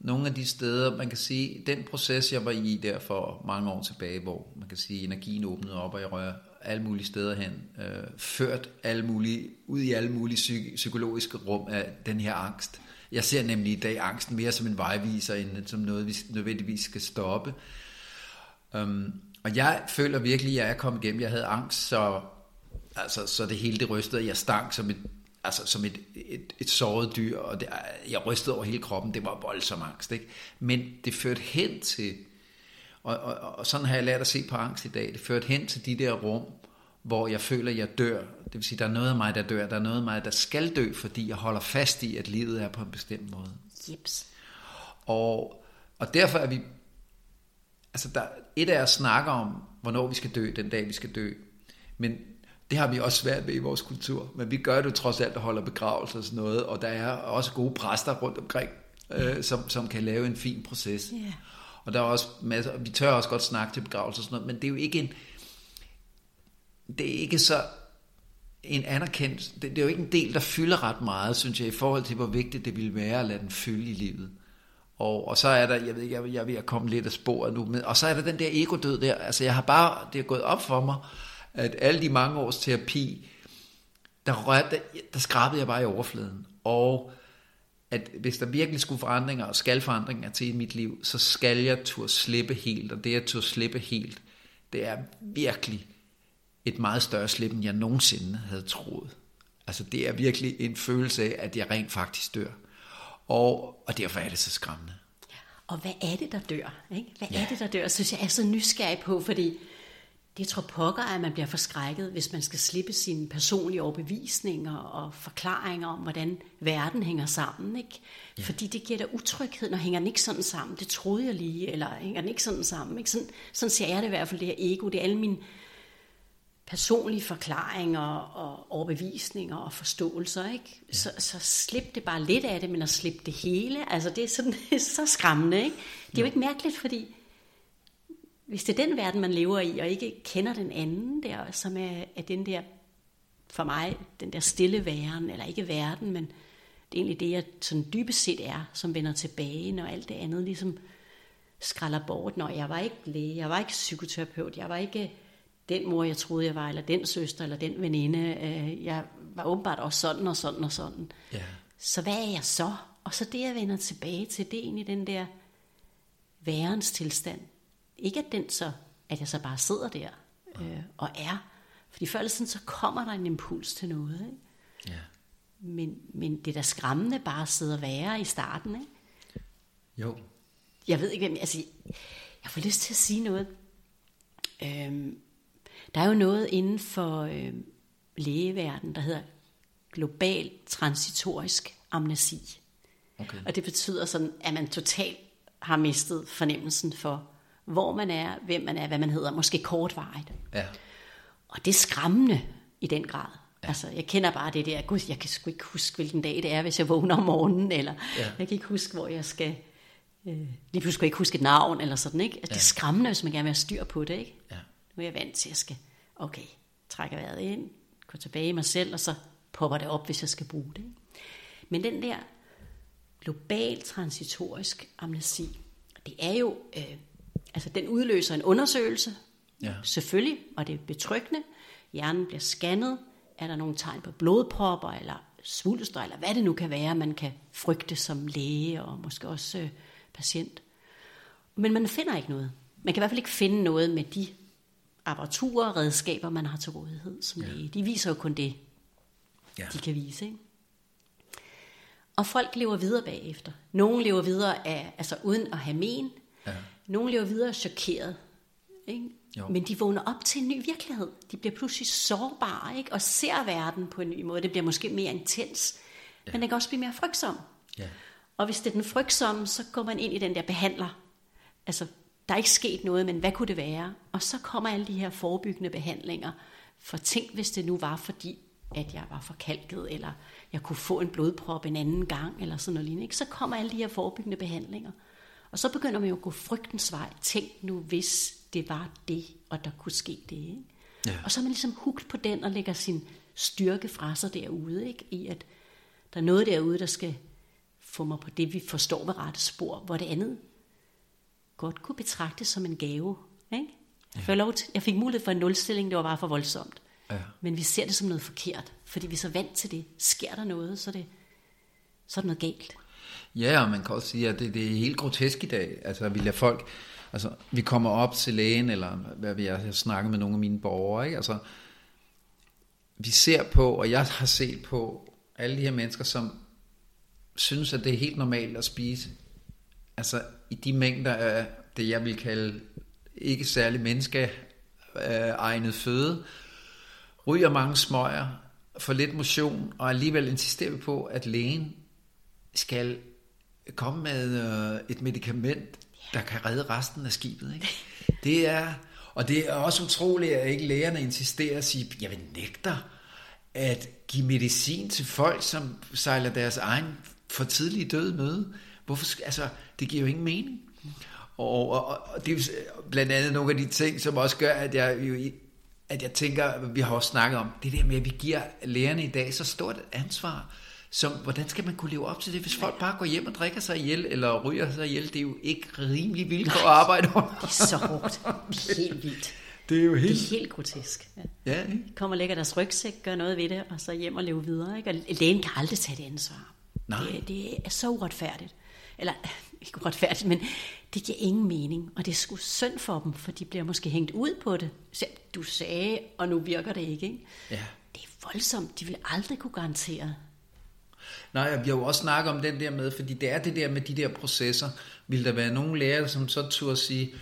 nogle af de steder, man kan sige, den proces, jeg var i der for mange år tilbage, hvor man kan sige, energien åbnede op, og jeg rører alle mulige steder hen, øh, ført alle mulige, ud i alle mulige psyk- psykologiske rum af den her angst. Jeg ser nemlig i dag angsten mere som en vejviser, end som noget, vi nødvendigvis skal stoppe. Um, og jeg føler virkelig, at jeg er kommet igennem. Jeg havde angst, så, altså, så det hele det rystede. Jeg stank som et, altså, som et, et, et såret dyr, og det, jeg rystede over hele kroppen. Det var voldsom angst. Ikke? Men det førte hen til, og, og, og sådan har jeg lært at se på angst i dag, det førte hen til de der rum, hvor jeg føler, at jeg dør. Det vil sige, der er noget af mig, der dør. Der er noget af mig, der skal dø, fordi jeg holder fast i, at livet er på en bestemt måde. Jeps. Og, og derfor er vi... Altså, der, et af at snakke om, hvornår vi skal dø, den dag vi skal dø. Men det har vi også svært ved i vores kultur. Men vi gør det trods alt, at holder begravelser og sådan noget. Og der er også gode præster rundt omkring, øh, som, som kan lave en fin proces. Yeah. Og der er også masser, vi tør også godt snakke til begravelser og sådan noget, men det er jo ikke en, det er ikke så en anerkendt, det, det er jo ikke en del, der fylder ret meget, synes jeg, i forhold til, hvor vigtigt det ville være at lade den fylde i livet. Og, og så er der, jeg ved ikke, jeg, jeg er ved at komme lidt af sporet nu, men, og så er der den der ego-død der, altså jeg har bare, det er gået op for mig, at alle de mange års terapi, der, rørte, der, der skrabede jeg bare i overfladen. Og at hvis der virkelig skulle forandringer og skal forandringer til i mit liv, så skal jeg turde slippe helt, og det at turde slippe helt, det er virkelig et meget større slip, end jeg nogensinde havde troet. Altså det er virkelig en følelse af, at jeg rent faktisk dør. Og, og derfor er det så skræmmende. Og hvad er det, der dør? Ikke? Hvad ja. er det, der dør? Synes jeg er så nysgerrig på, fordi det tror pokker, at man bliver forskrækket, hvis man skal slippe sine personlige overbevisninger og forklaringer om, hvordan verden hænger sammen. Ikke? Ja. Fordi det giver dig utryghed, når hænger den ikke sådan sammen. Det troede jeg lige, eller hænger den ikke sådan sammen. Ikke? Sådan, sådan ser jeg det i hvert fald, det her ego. Det er alle mine personlige forklaringer og overbevisninger og forståelser. Ikke? Ja. Så, så slip det bare lidt af det, men at slippe det hele, altså det er sådan, så skræmmende. Ikke? Det er jo ikke mærkeligt, fordi hvis det er den verden, man lever i, og ikke kender den anden der, som er, er den der, for mig, den der stille væren, eller ikke verden, men det er egentlig det, jeg sådan dybest set er, som vender tilbage, når alt det andet ligesom skralder bort. Når jeg var ikke læge, jeg var ikke psykoterapeut, jeg var ikke den mor, jeg troede, jeg var, eller den søster, eller den veninde. Øh, jeg var åbenbart også sådan og sådan og sådan. Ja. Så hvad er jeg så? Og så det, jeg vender tilbage til, det er egentlig den der værens tilstand. Ikke at den så, at jeg så bare sidder der øh, og er. Fordi før eller siden, så kommer der en impuls til noget. Ikke? Ja. Men, men det er da skræmmende bare at sidde og være i starten. Ikke? Jo. Jeg ved ikke, hvem, altså, jeg får lyst til at sige noget. Øhm, der er jo noget inden for øhm, lægeverden, der hedder global transitorisk amnesi. Okay. Og det betyder sådan, at man totalt har mistet fornemmelsen for, hvor man er, hvem man er, hvad man hedder, måske kortvarigt. Ja. Og det er skræmmende i den grad. Ja. Altså, jeg kender bare det der, gud, jeg kan sgu ikke huske, hvilken dag det er, hvis jeg vågner om morgenen, eller Ja. jeg kan ikke huske, hvor jeg skal, øh, lige pludselig ikke huske et navn, eller sådan, ikke? Altså, Det er Ja. skræmmende, hvis man gerne vil have styr på det, ikke? Ja. Nu er jeg vant til, at jeg skal, okay, trækker vejret ind, går tilbage i mig selv, og så popper det op, hvis jeg skal bruge det. Ikke? Men den der global transitorisk amnesi, det er jo, øh, altså den udløser en undersøgelse, Ja. selvfølgelig, og det er betryggende. Hjernen bliver scannet. Er der nogle tegn på blodpropper, eller svulster, eller hvad det nu kan være, man kan frygte som læge, og måske også øh, patient. Men man finder ikke noget. Man kan i hvert fald ikke finde noget med de apparaturer og redskaber, man har til rådighed som Ja. læge. De viser jo kun det, Ja. de kan vise. Ikke? Og folk lever videre bagefter. Nogle lever videre af, altså uden at have men. Ja. Nogle lever videre chokeret. Ikke? Jo. Men de vågner op til en ny virkelighed. De bliver pludselig sårbare ikke? og ser verden på en ny måde. Det bliver måske mere intens, ja. men den kan også blive mere frygtsom. Ja. Og hvis det er den frygtsomme, så går man ind i den der behandler. Altså, der er ikke sket noget, men hvad kunne det være? Og så kommer alle de her forebyggende behandlinger. For tænk, hvis det nu var fordi, at jeg var forkalket, eller jeg kunne få en blodprop en anden gang, eller sådan noget lignende. Ikke? Så kommer alle de her forebyggende behandlinger. Og så begynder man jo at gå frygtens vej. Tænk nu, hvis det var det, og der kunne ske det. Ikke? Ja. Og så er man ligesom hugt på den og lægger sin styrke fra sig derude, ikke? i at der er noget derude, der skal få mig på det, vi forstår ved rette spor, hvor det andet godt kunne betragtes som en gave. Ikke? Jeg, får lov til, jeg fik mulighed for en nulstilling, det var bare for voldsomt. Ja. Men vi ser det som noget forkert, fordi vi er så vant til det. Sker der noget, så er det, så er det noget galt. Ja, og man kan også sige, at det, det er helt grotesk i dag. Altså, vi lader folk... Altså, vi kommer op til lægen, eller hvad vi er, jeg snakker med nogle af mine borgere, ikke? Altså, vi ser på, og jeg har set på, alle de her mennesker, som synes, at det er helt normalt at spise, altså i de mængder af det, jeg vil kalde ikke særlig menneske øh, egnet føde, ryger mange smøger, får lidt motion, og alligevel insisterer vi på, at lægen skal komme med øh, et medicament, der kan redde resten af skibet. Ikke? Det er, og det er også utroligt, at ikke lægerne insisterer og siger, jeg vil nægter at give medicin til folk, som sejler deres egen for tidlige død møde. Hvorfor, altså, det giver jo ingen mening. Og, og, og det er jo blandt andet nogle af de ting, som også gør, at jeg jo at jeg tænker, vi har også snakket om, det der med, at vi giver lærerne i dag så stort et ansvar, som, hvordan skal man kunne leve op til det, hvis folk bare går hjem og drikker sig ihjel, eller ryger sig ihjel, det er jo ikke rimelig vilkår at arbejde under. Det er så hårdt. Det er helt vildt. Det er jo Det helt... er helt grotesk. Ja. Ja, ikke? Kommer og lægger deres rygsæk, gør noget ved det, og så hjem og leve videre. Ikke? Og lægen kan aldrig tage det ansvar. Nej. Det, det er så uretfærdigt. Eller ikke uretfærdigt, men det giver ingen mening. Og det er sgu synd for dem, for de bliver måske hængt ud på det. Så Du sagde, og nu virker det ikke. ikke? Ja. Det er voldsomt. De vil aldrig kunne garantere. Nej, vi har jo også snakket om den der med, fordi det er det der med de der processer. Vil der være nogle lærere, som så turde sige,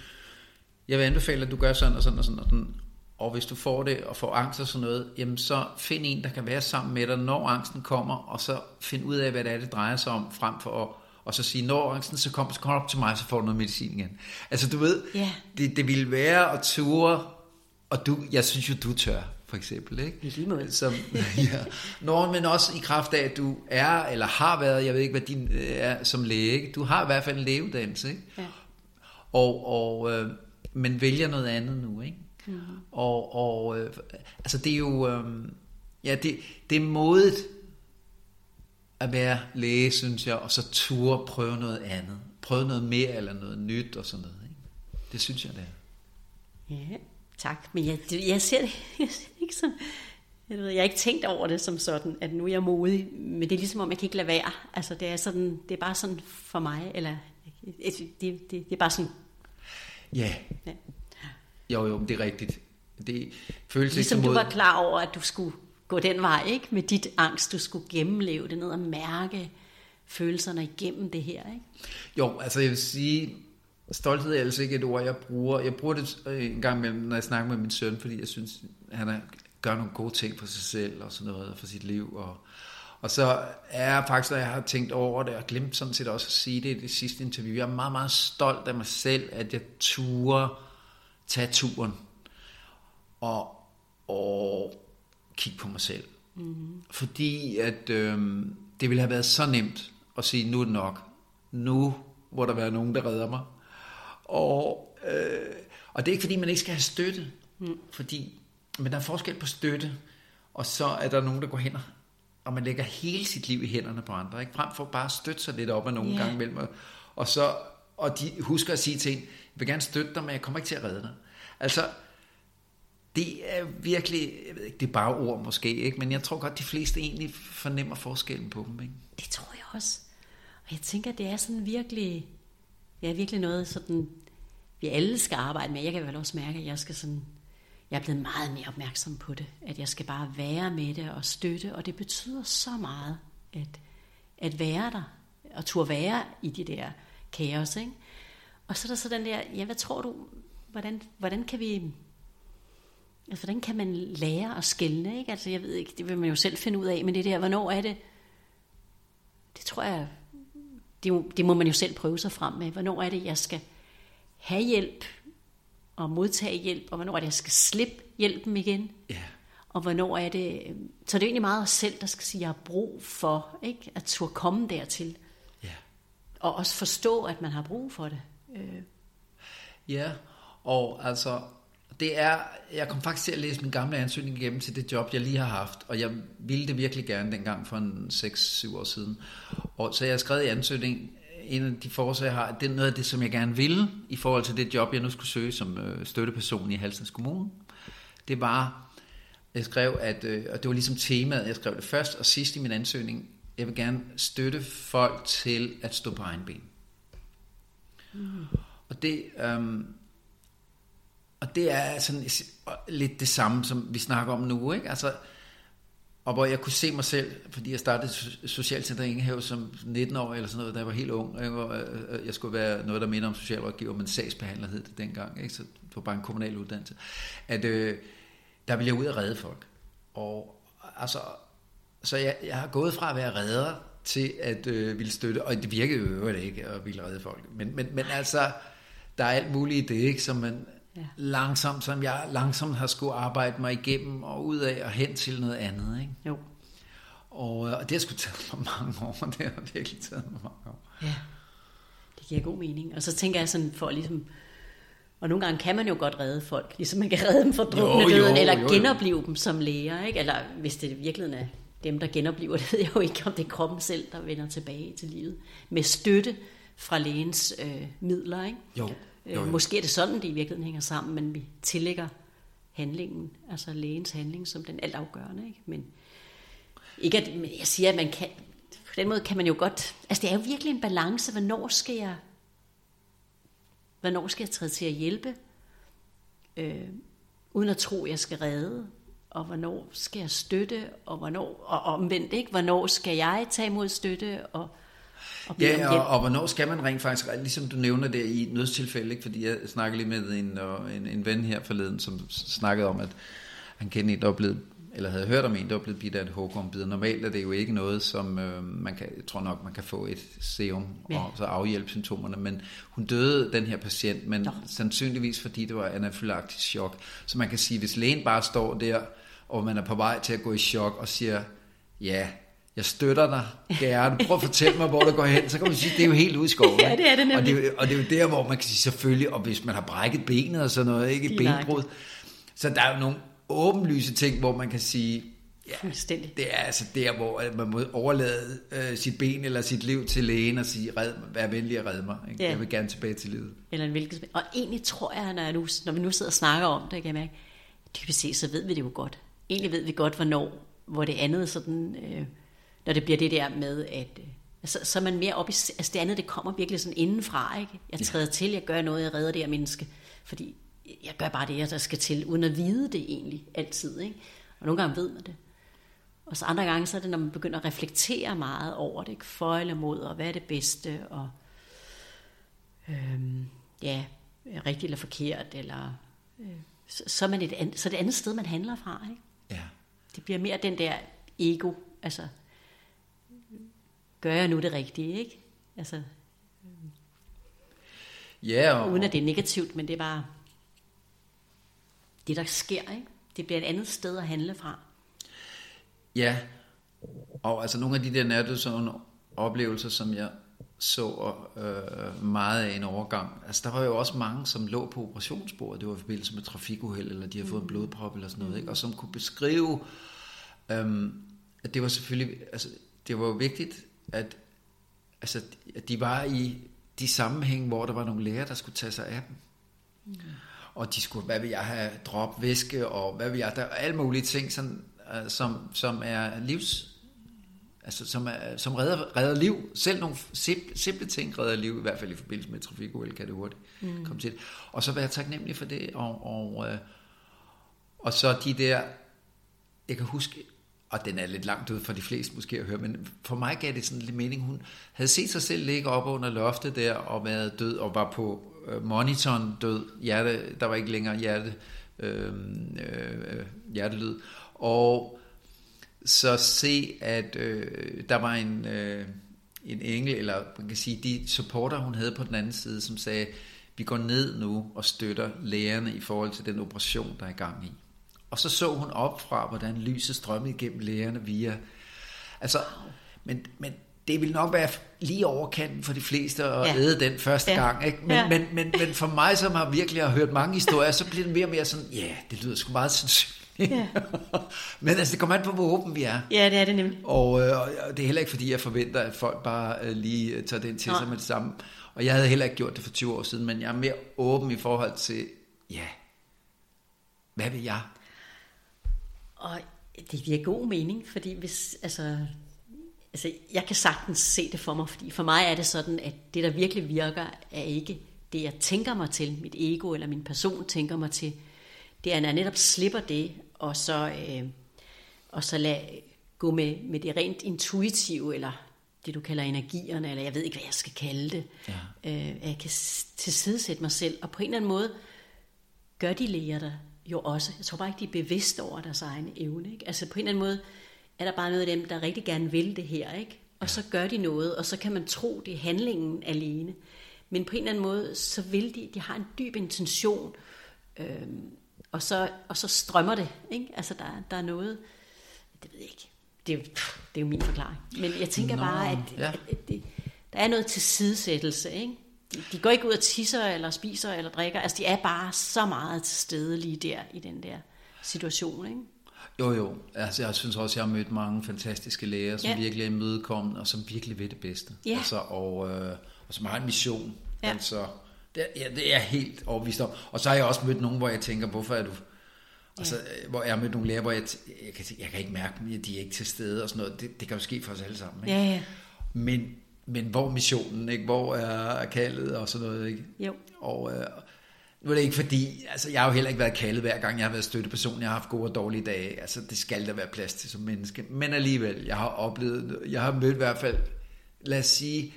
jeg vil anbefale, at du gør sådan og sådan og sådan og sådan. Og hvis du får det og får angst og sådan noget, jamen så find en, der kan være sammen med dig, når angsten kommer, og så find ud af, hvad det er, det drejer sig om, frem for at og så sige, når angsten så kommer, så kom op til mig, så får du noget medicin igen. Altså du ved, Ja. det, det ville være at ture, og du, jeg synes jo, du tør, for eksempel. Ikke? I lige måde. Som, ja. Nå, men også i kraft af, at du er, eller har været, jeg ved ikke, hvad din øh, er som læge, ikke? du har i hvert fald en lægeuddannelse, ikke? Ja. Og, og, øh, men vælger noget andet nu, ikke? Mm. Og, og øh, altså det er jo, øh, ja, det, det er modet at være læge, synes jeg, og så ture prøve noget andet. Prøve noget mere eller noget nyt og sådan noget, ikke? Det synes jeg, det er. Ja, tak. Men jeg, jeg, ser det, jeg ser det ikke som... Jeg, ved, jeg har ikke tænkt over det som sådan, at nu er jeg modig, men det er ligesom om, jeg kan ikke lade være. Altså, det er, sådan, det er bare sådan for mig, eller Det, det, det, er bare sådan... Ja. Ja. Jo, jo, det er rigtigt. Det føles Ligesom ikke du som var klar over, at du skulle gå den vej, ikke? Med dit angst, du skulle gennemleve det ned og mærke følelserne igennem det her, ikke? Jo, altså jeg vil sige, stolthed er altså ikke et ord, jeg bruger. Jeg bruger det øh, en gang imellem, når jeg snakker med min søn, fordi jeg synes, han er, gør nogle gode ting for sig selv og sådan noget, og for sit liv. Og, og så er jeg faktisk, når jeg har tænkt over det, og glemt sådan set også at sige det i det sidste interview, jeg er meget, meget stolt af mig selv, at jeg turer tage turen og, og kigge på mig selv. Mm-hmm. Fordi at øh, det ville have været så nemt at sige, nu er det nok. Nu må der være nogen, der redder mig. Og, øh, og det er ikke fordi, man ikke skal have støtte. Mm. Fordi, men der er forskel på støtte, og så er der nogen, der går hen og man lægger hele sit liv i hænderne på andre, ikke? frem for bare at støtte sig lidt op af nogle Ja. yeah. gange imellem, og- så og de husker at sige til en, jeg vil gerne støtte dig, men jeg kommer ikke til at redde dig. Altså, det er virkelig, jeg ved ikke, det er bare ord måske, ikke? men jeg tror godt, de fleste egentlig fornemmer forskellen på dem. Ikke? Det tror jeg også. Og jeg tænker, det er sådan virkelig, er virkelig noget, sådan, vi alle skal arbejde med. Jeg kan vel også mærke, at jeg skal sådan, jeg er blevet meget mere opmærksom på det. At jeg skal bare være med det og støtte, og det betyder så meget, at, at være der, og turde være i de der kaos, ikke? Og så er der så den der, ja, hvad tror du, hvordan, hvordan kan vi, altså hvordan kan man lære at skælne, ikke? Altså jeg ved ikke, det vil man jo selv finde ud af, men det der, hvornår er det, det tror jeg, det, må- det må man jo selv prøve sig frem med. Hvornår er det, jeg skal have hjælp og modtage hjælp, og hvornår er det, jeg skal slippe hjælpen igen? Ja. Og hvornår er det... Så det er egentlig meget os selv, der skal sige, at jeg har brug for ikke? at turde komme dertil. Ja. Og også forstå, at man har brug for det. Øh, Ja, og altså, det er, jeg kom faktisk til at læse min gamle ansøgning igennem til det job, jeg lige har haft, og jeg ville det virkelig gerne dengang for en 6-7 år siden. Og så jeg har skrevet i ansøgningen, en af de forslag, jeg har, det er noget af det, som jeg gerne ville, i forhold til det job, jeg nu skulle søge som øh, støtteperson i Halsens Kommune. Det var, jeg skrev, at, øh, og det var ligesom temaet, jeg skrev det først og sidst i min ansøgning, jeg vil gerne støtte folk til at stå på egen ben. Og det, øhm, og det er sådan lidt det samme, som vi snakker om nu, ikke? Altså, og hvor jeg kunne se mig selv, fordi jeg startede Socialcenter Ingehave som 19 år eller sådan noget, da jeg var helt ung, ikke? Hvor, øh, øh, øh, jeg skulle være noget, der minder om socialrådgiver, men sagsbehandler hed det dengang, ikke? så det var bare en kommunal uddannelse, at øh, der ville jeg ud og redde folk. Og altså, så jeg, jeg har gået fra at være redder til at øh, ville støtte, og det virkede jo øvrigt ikke at ville redde folk. Men, men, men altså, der er alt muligt i det, ikke, som man Ja. langsomt, som jeg langsomt har skulle arbejde mig igennem og ud af og hen til noget andet. Ikke? jo. Og, øh, og det har sgu taget mig mange år, det har virkelig taget mig mange år. Ja, det giver god mening. Og så tænker jeg sådan, for ligesom... Og nogle gange kan man jo godt redde folk, ligesom man kan redde dem fra drukne døden, eller jo, jo. genopleve dem som læger, ikke? Eller hvis det i virkeligheden er dem, der genopliver det, ved jeg jo ikke, om det er kroppen selv, der vender tilbage til livet. Med støtte fra lægens øh, midler, ikke? Jo, jo, jo. Måske er det sådan, det i virkeligheden hænger sammen, men vi tillægger handlingen, altså lægens handling, som den altafgørende. Ikke? Men ikke at, men jeg siger, at man kan, på den måde kan man jo godt, altså det er jo virkelig en balance, hvornår skal jeg, hvornår skal jeg træde til at hjælpe, øh, uden at tro, at jeg skal redde, og hvornår skal jeg støtte, og hvornår, og omvendt, ikke? Hvornår skal jeg tage imod støtte, og, og Ja, og, og hvornår skal man rent faktisk, ligesom du nævner det i nødstilfælde, ikke? fordi jeg snakkede lige med en, en, en ven her forleden, som snakkede om, at han kendte en, der var blevet, eller havde hørt om en, der var blevet bidt af et hugormbid. Normalt er det jo ikke noget, som øh, man kan, jeg tror nok, man kan få et serum Ja. og så afhjælpe symptomerne, men hun døde, den her patient, men Nå. sandsynligvis fordi det var anafylaktisk chok. Så man kan sige, hvis lægen bare står der, og man er på vej til at gå i chok og siger, ja, jeg støtter dig gerne, prøv at fortælle mig, hvor du går hen, så kan man sige, det er jo helt ude i skoven. Ja, det er det og det, nemlig. er jo- og det er jo der, hvor man kan sige, selvfølgelig, og hvis man har brækket benet og sådan noget, ikke et benbrud, så der er jo nogle åbenlyse ting, hvor man kan sige, ja, det er altså der, hvor man må overlade øh, sit ben eller sit liv til lægen og sige, red, vær venlig at redde mig. Ikke? Ja. Jeg vil gerne tilbage til livet. Eller en hvilken som- Og egentlig tror jeg, når, jeg nu, når vi nu sidder og snakker om det, kan jeg mærke, dybest set, så ved vi det jo godt. Egentlig ved vi godt, hvornår, hvor det andet sådan, øh, når det bliver det der med, at, øh, Altså, så er man mere op i, altså det andet, det kommer virkelig sådan indenfra, ikke? Jeg træder til, jeg gør noget, jeg redder det her menneske, fordi jeg gør bare det, der skal til, uden at vide det egentlig, altid, ikke? Og nogle gange ved man det. Og så andre gange, så er det, når man begynder at reflektere meget over det, ikke? for eller mod, og hvad er det bedste, og øhm, ja, rigtigt eller forkert, eller øh, så, så, er man et andet, så er det andet sted, man handler fra, ikke? Ja. Det bliver mere den der ego, altså, gør jeg nu det rigtige, ikke? Altså, Ja, og, uden at det er negativt, men det er bare det, der sker, ikke? Det bliver et andet sted at handle fra. Ja, og altså nogle af de der nærdødsårende oplevelser, som jeg så øh, meget af en overgang. Altså der var jo også mange, som lå på operationsbordet. Det var i forbindelse med trafikuheld, eller de har fået en blodprop eller sådan noget, ikke? og som kunne beskrive, øhm, at det var selvfølgelig, altså det var jo vigtigt, at, altså, at de var i de sammenhæng, hvor der var nogle læger, der skulle tage sig af dem. Mm. Og de skulle, hvad vil jeg have, drop væske, og hvad vil jeg, der er alle mulige ting, sådan, uh, som, som er livs, altså som, er, som redder, redder liv. Selv nogle simple, simple ting redder liv, i hvert fald i forbindelse med trafikuheld, kan det hurtigt mm. komme til. Og så være taknemmelig for det, og, og, uh, og så de der, jeg kan huske, og den er lidt langt ud for de fleste måske at høre, men for mig gav det sådan lidt mening. Hun havde set sig selv ligge op under loftet der og været død og var på øh, monitoren død. Hjerte, der var ikke længere hjerte, øh, øh, hjertelyd. Og så se, at øh, der var en, øh, en engel, eller man kan sige, de supporter, hun havde på den anden side, som sagde, vi går ned nu og støtter lægerne i forhold til den operation, der er i gang i. Og så så hun op fra, hvordan lyset strømmede igennem lægerne via... Altså, men, men det vil nok være lige overkanten for de fleste at ja. æde den første ja. gang. Ikke? Men, ja. men, men, men for mig, som har virkelig har hørt mange historier, så bliver det mere og mere sådan, ja, yeah, det lyder sgu meget sandsynligt. Ja. men altså, det kommer an på, hvor åben vi er. Ja, det er det nemlig. Og, øh, og det er heller ikke, fordi jeg forventer, at folk bare øh, lige øh, tager den til sig med det samme. Og jeg havde heller ikke gjort det for 20 år siden, men jeg er mere åben i forhold til, ja, hvad vil jeg? Og det giver god mening, fordi hvis, altså, altså, jeg kan sagtens se det for mig, fordi for mig er det sådan, at det, der virkelig virker, er ikke det, jeg tænker mig til, mit ego eller min person tænker mig til. Det er, når jeg netop slipper det, og så, øh, og så lad gå med, med det rent intuitive, eller det du kalder energierne, eller jeg ved ikke, hvad jeg skal kalde det. Ja. Øh, jeg kan tilsidesætte mig selv, og på en eller anden måde gør de læger der jo også. Jeg tror bare ikke, de er bevidste over deres egen evne. Ikke? Altså på en eller anden måde er der bare noget af dem, der rigtig gerne vil det her. Ikke? Og så gør de noget, og så kan man tro, det er handlingen alene. Men på en eller anden måde, så vil de, de har en dyb intention, øhm, og, så, og så strømmer det. Ikke? Altså der, der er noget, det ved jeg ikke, det er, jo, det er jo min forklaring. Men jeg tænker Nå, bare, at, ja. at, at det, der er noget til sidesættelse. Ikke? De går ikke ud og tisser, eller spiser, eller drikker. Altså, de er bare så meget til stede lige der, i den der situation, ikke? Jo, jo. Altså, jeg synes også, jeg har mødt mange fantastiske læger, som ja. virkelig er imødekommende, og som virkelig ved det bedste. Ja. Altså, og, øh, og som har en mission. Ja. Altså, det, ja, det er helt overbevist om. Og så har jeg også mødt nogen, hvor jeg tænker, hvorfor er du... Altså, ja. hvor jeg har mødt nogle læger, hvor jeg, jeg, kan, jeg kan ikke mærke dem, at de er ikke til stede og sådan noget. Det, det kan jo ske for os alle sammen. Ikke? Ja, ja. Men men hvor missionen, ikke? hvor er kaldet og sådan noget. Ikke? Jo. Og øh, nu er det ikke fordi, altså jeg har jo heller ikke været kaldet hver gang, jeg har været støtteperson, jeg har haft gode og dårlige dage, altså det skal der være plads til som menneske, men alligevel, jeg har oplevet, jeg har mødt i hvert fald, lad os sige,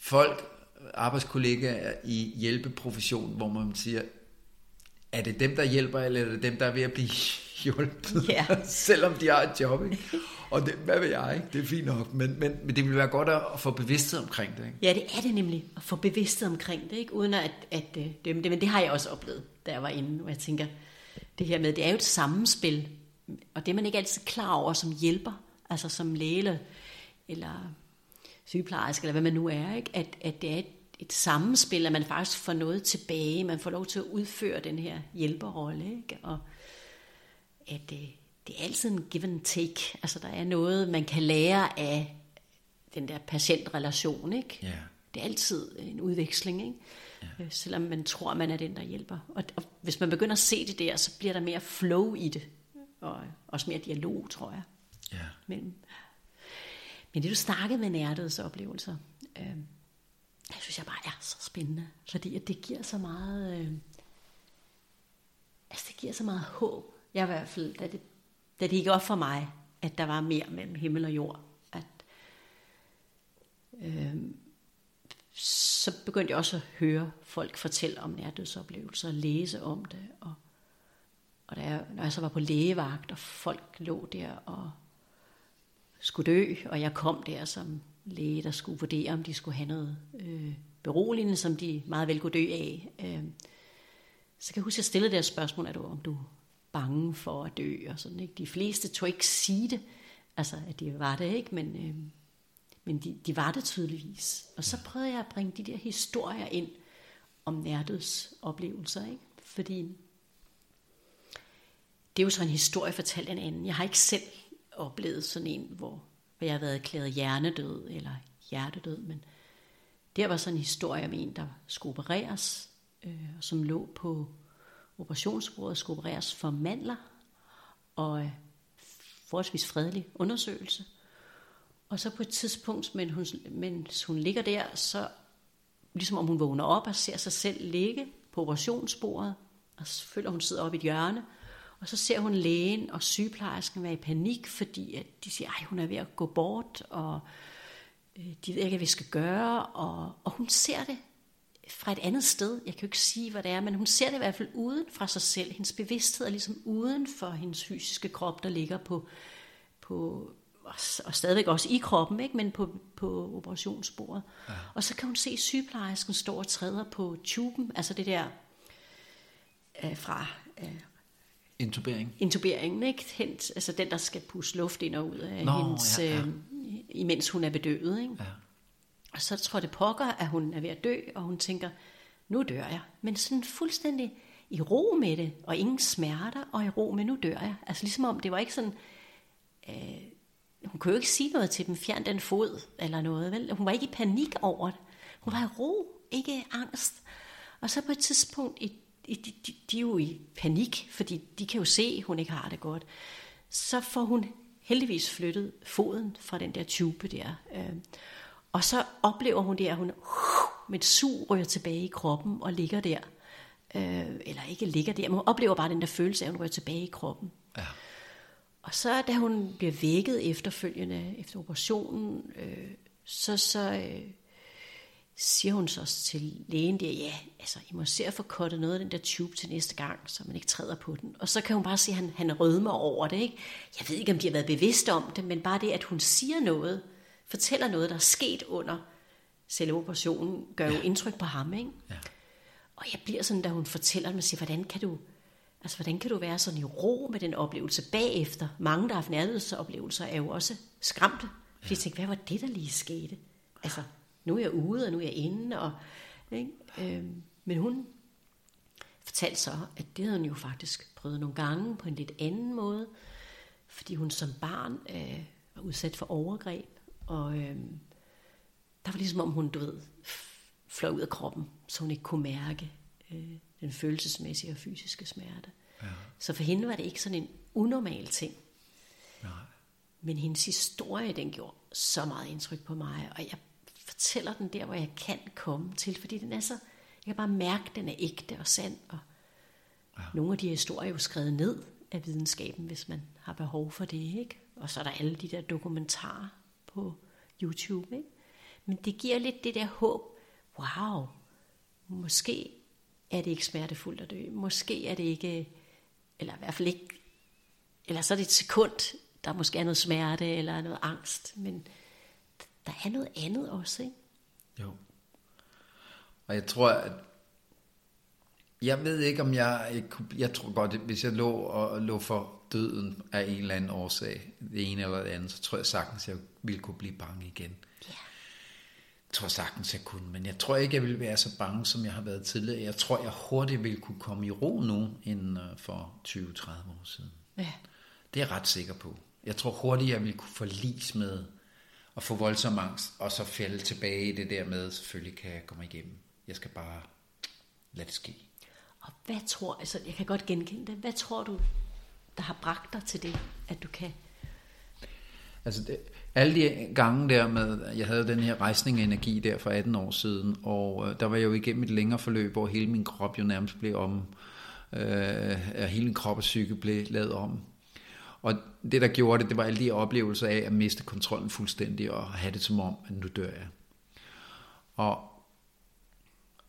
folk, arbejdskollegaer i hjælpeprofession, hvor man siger, er det dem, der hjælper, eller er det dem, der er ved at blive hjulpet, yeah. selvom de har et job. Ikke? Og det, hvad ved jeg, ikke? det er fint nok, men, men, men det vil være godt at få bevidsthed omkring det. Ikke? Ja, det er det nemlig, at få bevidsthed omkring det, ikke? uden at, at dømme det, men det har jeg også oplevet, da jeg var inde, hvor jeg tænker, det her med, det er jo et sammenspil, og det er man ikke altid klar over som hjælper, altså som læge eller sygeplejerske, eller hvad man nu er, ikke? At, at det er et, et sammenspil, at man faktisk får noget tilbage, man får lov til at udføre den her hjælperrolle, ikke? og at øh, det er altid en give and take. Altså der er noget, man kan lære af den der patientrelation. Ikke? Yeah. Det er altid en udveksling, ikke? Yeah. selvom man tror, man er den, der hjælper. Og, og hvis man begynder at se det der, så bliver der mere flow i det. Og også mere dialog, tror jeg. Yeah. Mellem. Men det du snakkede med nærdødsoplevelser, øh, det synes jeg bare er så spændende, fordi at det giver så meget, øh, altså det giver så meget håb. Jeg i hvert fald, da det, da det gik op for mig, at der var mere mellem himmel og jord, at øh, så begyndte jeg også at høre folk fortælle om nærdødsoplevelser og læse om det. Og, og da jeg, når jeg så var på lægevagt, og folk lå der og skulle dø, og jeg kom der som læge, der skulle vurdere, om de skulle have noget øh, beroligende, som de meget vel kunne dø af. Øh, så kan jeg huske, at jeg stillede det her spørgsmål, er du, om du bange for at dø? Og sådan, ikke? De fleste tog ikke sige det, altså at de var det, ikke? men, øh, men de, de var det tydeligvis. Og så prøvede jeg at bringe de der historier ind om nærdøds oplevelser, ikke? fordi det er jo så en historie fortalt en anden. Jeg har ikke selv oplevet sådan en, hvor, hvor jeg har været erklæret hjernedød eller hjertedød, men der var sådan en historie om en, der skulle opereres, øh, som lå på operationsbordet skulle opereres for mandler, og øh, forholdsvis fredelig undersøgelse. Og så på et tidspunkt, mens hun, mens hun ligger der, så ligesom om hun vågner op og ser sig selv ligge på operationsbordet, og så føler hun sidder op i et hjørne, og så ser hun lægen og sygeplejersken være i panik, fordi at de siger, at hun er ved at gå bort, og øh, de ved ikke, hvad vi skal gøre, og, og hun ser det fra et andet sted. Jeg kan jo ikke sige, hvad det er, men hun ser det i hvert fald uden fra sig selv. Hendes bevidsthed er ligesom uden for hendes fysiske krop, der ligger på, på og stadigvæk også i kroppen, ikke? men på, på operationsbordet. Ja. Og så kan hun se sygeplejersken stå og træder på tuben, altså det der øh, fra øh, Intubering. Intuberingen, ikke? Hent, altså den, der skal puste luft ind og ud af Nå, hendes, ja, ja. Øh, imens hun er bedøvet. Ikke? Ja. Og så tror det pokker, at hun er ved at dø, og hun tænker, nu dør jeg. Men sådan fuldstændig i ro med det, og ingen smerter, og i ro med, nu dør jeg. Altså ligesom om, det var ikke sådan, øh, hun kunne jo ikke sige noget til dem, fjern den fod, eller noget, vel? Hun var ikke i panik over det. Hun var i ro, ikke angst. Og så på et tidspunkt i de, de, de er jo i panik, fordi de kan jo se, at hun ikke har det godt. Så får hun heldigvis flyttet foden fra den der tube der. Øh, og så oplever hun det, at hun med et sug rører tilbage i kroppen og ligger der. Øh, eller ikke ligger der, men hun oplever bare den der følelse af, at hun rører tilbage i kroppen. Ja. Og så da hun bliver vækket efterfølgende, efter operationen, øh, så, så øh, siger hun så til lægen der, ja, altså, I må se at få kottet noget af den der tube til næste gang, så man ikke træder på den. Og så kan hun bare se, at han, han rødmer over det. Ikke? Jeg ved ikke, om de har været bevidste om det, men bare det, at hun siger noget, fortæller noget, der er sket under selve operationen, gør jo ja. indtryk på ham. Ikke? Ja. Og jeg bliver sådan, da hun fortæller mig, siger, hvordan kan du, altså, hvordan kan du være sådan i ro med den oplevelse bagefter? Mange, der har haft nærhedsoplevelser, er jo også skræmte. Fordi ja. jeg tænker, hvad var det, der lige skete? Altså, nu er jeg ude, og nu er jeg inde. Og, ikke? Øhm, men hun fortalte så, at det havde hun jo faktisk prøvet nogle gange på en lidt anden måde, fordi hun som barn øh, var udsat for overgreb, og øh, der var ligesom om hun, du ved, fløj ud af kroppen, så hun ikke kunne mærke øh, den følelsesmæssige og fysiske smerte. Ja. Så for hende var det ikke sådan en unormal ting. Nej. Men hendes historie, den gjorde så meget indtryk på mig, og jeg fortæller den der, hvor jeg kan komme til, fordi den er så, jeg kan bare mærke, at den er ægte og sand, og ja. nogle af de historier er jo skrevet ned af videnskaben, hvis man har behov for det, ikke? Og så er der alle de der dokumentarer på YouTube, ikke? Men det giver lidt det der håb, wow, måske er det ikke smertefuldt at dø, måske er det ikke, eller i hvert fald ikke, eller så er det et sekund, der måske er noget smerte eller noget angst, men der er noget andet også, ikke? Jo. Og jeg tror, at jeg ved ikke, om jeg, jeg, jeg tror godt, hvis jeg lå og lå for døden af en eller anden årsag, det ene eller det andet, så tror jeg sagtens, jeg ville kunne blive bange igen. Ja. Jeg tror sagtens, jeg kunne, men jeg tror ikke, jeg ville være så bange, som jeg har været tidligere. Jeg tror, jeg hurtigt ville kunne komme i ro nu, end øh, for 20-30 år siden. Ja. Det er jeg ret sikker på. Jeg tror hurtigt, jeg ville kunne forlis med at få voldsom angst, og så falde tilbage i det der med, selvfølgelig kan jeg komme igennem. Jeg skal bare lade det ske. Og hvad tror, altså jeg kan godt genkende det, hvad tror du, der har bragt dig til det, at du kan? Altså det, alle de gange der med, jeg havde den her rejsning af energi der for 18 år siden, og øh, der var jeg jo igennem et længere forløb, hvor hele min krop jo nærmest blev om, øh, hele min krop og psyke blev lavet om. Og det, der gjorde det, det var alle de oplevelser af at miste kontrollen fuldstændig og have det som om, at nu dør jeg. Og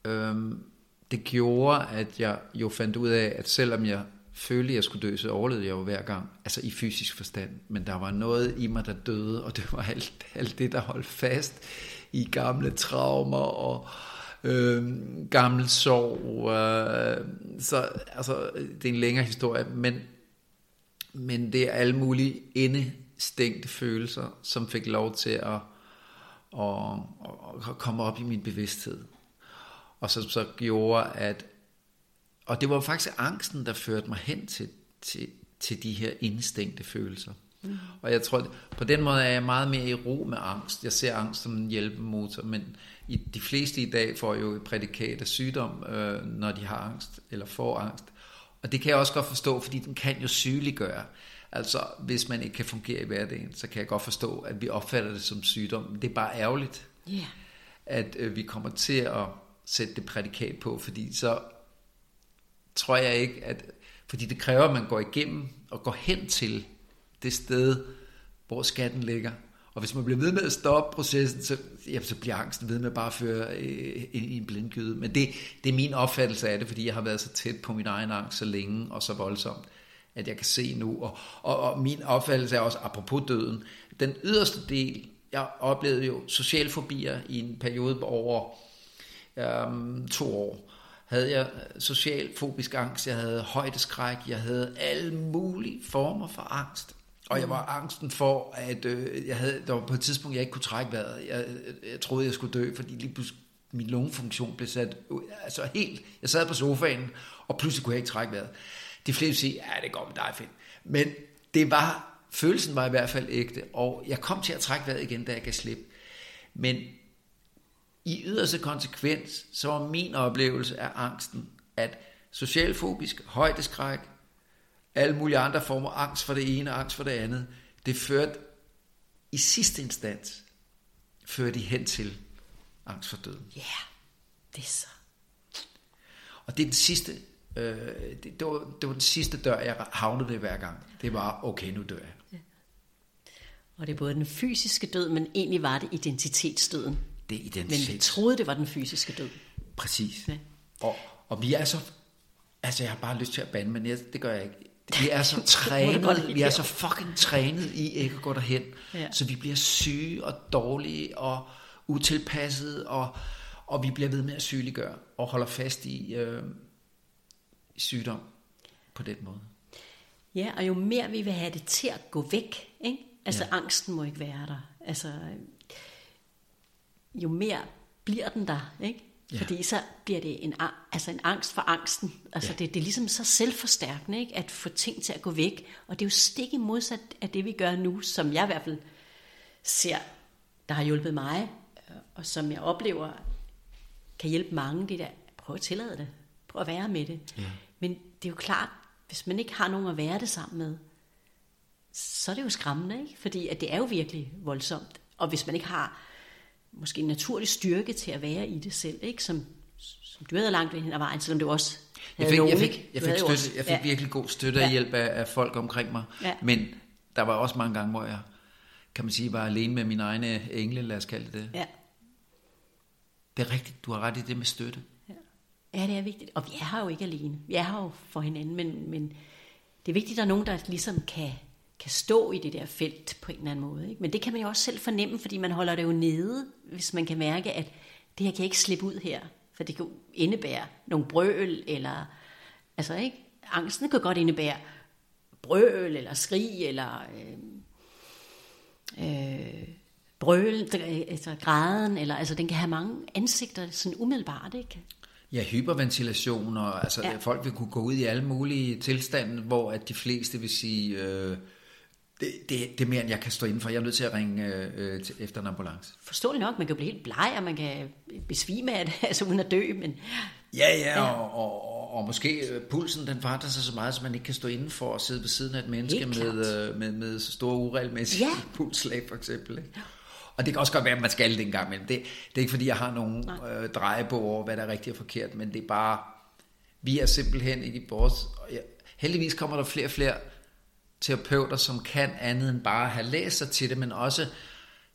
øhm, det gjorde, at jeg jo fandt ud af, at selvom jeg følte, at jeg skulle dø, så overlevede jeg jo hver gang, altså i fysisk forstand. Men der var noget i mig, der døde, og det var alt, alt det, der holdt fast i gamle traumer og øh, gammel sorg. Øh, så altså, det er en længere historie, men, men det er alle mulige indestængte følelser, som fik lov til at, at, at komme op i min bevidsthed. Og så, så gjorde, at og det var faktisk angsten, der førte mig hen til, til, til de her indstængte følelser. Mm. Og jeg tror, på den måde er jeg meget mere i ro med angst. Jeg ser angst som en hjælpemotor, men i, de fleste i dag får jo et prædikat af sygdom, øh, når de har angst, eller får angst. Og det kan jeg også godt forstå, fordi den kan jo sygeliggøre. Altså, hvis man ikke kan fungere i hverdagen, så kan jeg godt forstå, at vi opfatter det som sygdom. Det er bare ærgerligt, yeah. at øh, vi kommer til at sætte det prædikat på, fordi så tror jeg ikke, at fordi det kræver, at man går igennem og går hen til det sted, hvor skatten ligger. Og hvis man bliver ved med at stoppe processen, så, jamen, så bliver angsten ved med at bare føre øh, ind i en blindgyde. Men det, det er min opfattelse af det, fordi jeg har været så tæt på min egen angst så længe og så voldsomt, at jeg kan se nu. Og, og, og min opfattelse er også, apropos døden, den yderste del, jeg oplevede jo socialfobier i en periode over øhm, to år havde jeg social fobisk angst, jeg havde højdeskræk, jeg havde alle mulige former for angst. Og jeg var angsten for, at øh, jeg havde, der var på et tidspunkt, jeg ikke kunne trække vejret. Jeg, jeg troede, jeg skulle dø, fordi lige pludselig min lungefunktion blev sat altså helt. Jeg sad på sofaen, og pludselig kunne jeg ikke trække vejret. De fleste siger, ja, det går med dig, fint. Men det var, følelsen var i hvert fald ægte, og jeg kom til at trække vejret igen, da jeg gav slip. Men i yderste konsekvens, så var min oplevelse af angsten, at socialfobisk, højdeskræk, alle mulige andre former angst for det ene angst for det andet, det førte i sidste instans, førte de hen til angst for døden. Ja, yeah, det er så. Og det er den sidste, øh, det, det, var, det var den sidste dør, jeg havnede ved hver gang. Det var, okay, nu dør jeg. Ja. Og det er både den fysiske død, men egentlig var det identitetsdøden det er identitet. Men vi troede, det var den fysiske død. Præcis. Ja. Og, og vi er så... Altså, jeg har bare lyst til at bande, men jeg, det gør jeg ikke. Vi er så trænet, vi er så fucking trænet i ikke at gå derhen. Ja. Så vi bliver syge og dårlige og utilpassede, og, og vi bliver ved med at sygeliggøre og holder fast i, øh, sygdom på den måde. Ja, og jo mere vi vil have det til at gå væk, ikke? altså ja. angsten må ikke være der. Altså, jo mere bliver den der, ikke? Ja. Fordi så bliver det en, altså en angst for angsten. Altså ja. det, det er ligesom så selvforstærkende, ikke? at få ting til at gå væk. Og det er jo stik i modsat af det, vi gør nu, som jeg i hvert fald ser, der har hjulpet mig, og som jeg oplever kan hjælpe mange. Det der, prøv at tillade det. Prøv at være med det. Ja. Men det er jo klart, hvis man ikke har nogen at være det sammen med, så er det jo skræmmende, ikke? Fordi at det er jo virkelig voldsomt. Og hvis man ikke har måske en naturlig styrke til at være i det selv, ikke? Som, som du havde langt hen ad vejen, selvom du også jeg fik, nogen, jeg fik, jeg fik, støtte, også, jeg fik ja. virkelig god støtte og ja. hjælp af, af folk omkring mig. Ja. Men der var også mange gange, hvor jeg, kan man sige, var alene med mine egne engle, lad os kalde det Ja. Det er rigtigt, du har ret i det med støtte. Ja. ja, det er vigtigt. Og vi er her jo ikke alene. Vi er her jo for hinanden, men, men det er vigtigt, at der er nogen, der ligesom kan kan stå i det der felt på en eller anden måde. Ikke? Men det kan man jo også selv fornemme, fordi man holder det jo nede, hvis man kan mærke, at det her kan ikke slippe ud her, for det kan indebære nogle brøl, eller altså ikke, angsten kan godt indebære brøl, eller skrig, eller øh, øh, brøl, altså græden, eller altså den kan have mange ansigter sådan umiddelbart, ikke? Ja, hyperventilation, og altså ja. folk vil kunne gå ud i alle mulige tilstande, hvor at de fleste vil sige, øh, det, det, det er mere, end jeg kan stå indenfor. Jeg er nødt til at ringe øh, til, efter en ambulance. Forståeligt nok, man kan blive helt bleg, og man kan besvime af det, altså uden at dø, men Ja, ja, ja. Og, og, og, og måske øh, pulsen, den forandrer sig så meget, så man ikke kan stå indenfor og sidde ved siden af et menneske med, øh, med, med store uregelmæssige ja. pulslag, for eksempel. Ikke? Og det kan også godt være, at man skal det en gang imellem. Det, det er ikke, fordi jeg har nogen øh, drejebog over, hvad der er rigtigt og forkert, men det er bare, vi er simpelthen ikke i vores... Ja, heldigvis kommer der flere og flere terapeuter, som kan andet end bare have læst sig til det, men også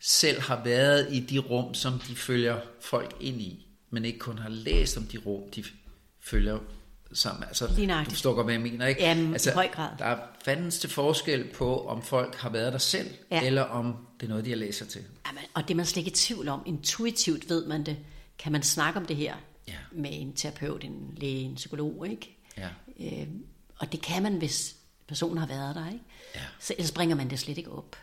selv har været i de rum, som de følger folk ind i, men ikke kun har læst om de rum, de følger sammen. Altså, du forstår godt, hvad jeg mener, ikke? Jamen, altså, i høj grad. Der er fandens til forskel på, om folk har været der selv, ja. eller om det er noget, de har læst sig til. Jamen, og det er man slet ikke i tvivl om. Intuitivt ved man det. Kan man snakke om det her ja. med en terapeut, en læge, en psykolog, ikke? Ja. Øh, og det kan man, hvis personen har været der, ikke? Ja. Så ellers bringer man det slet ikke op.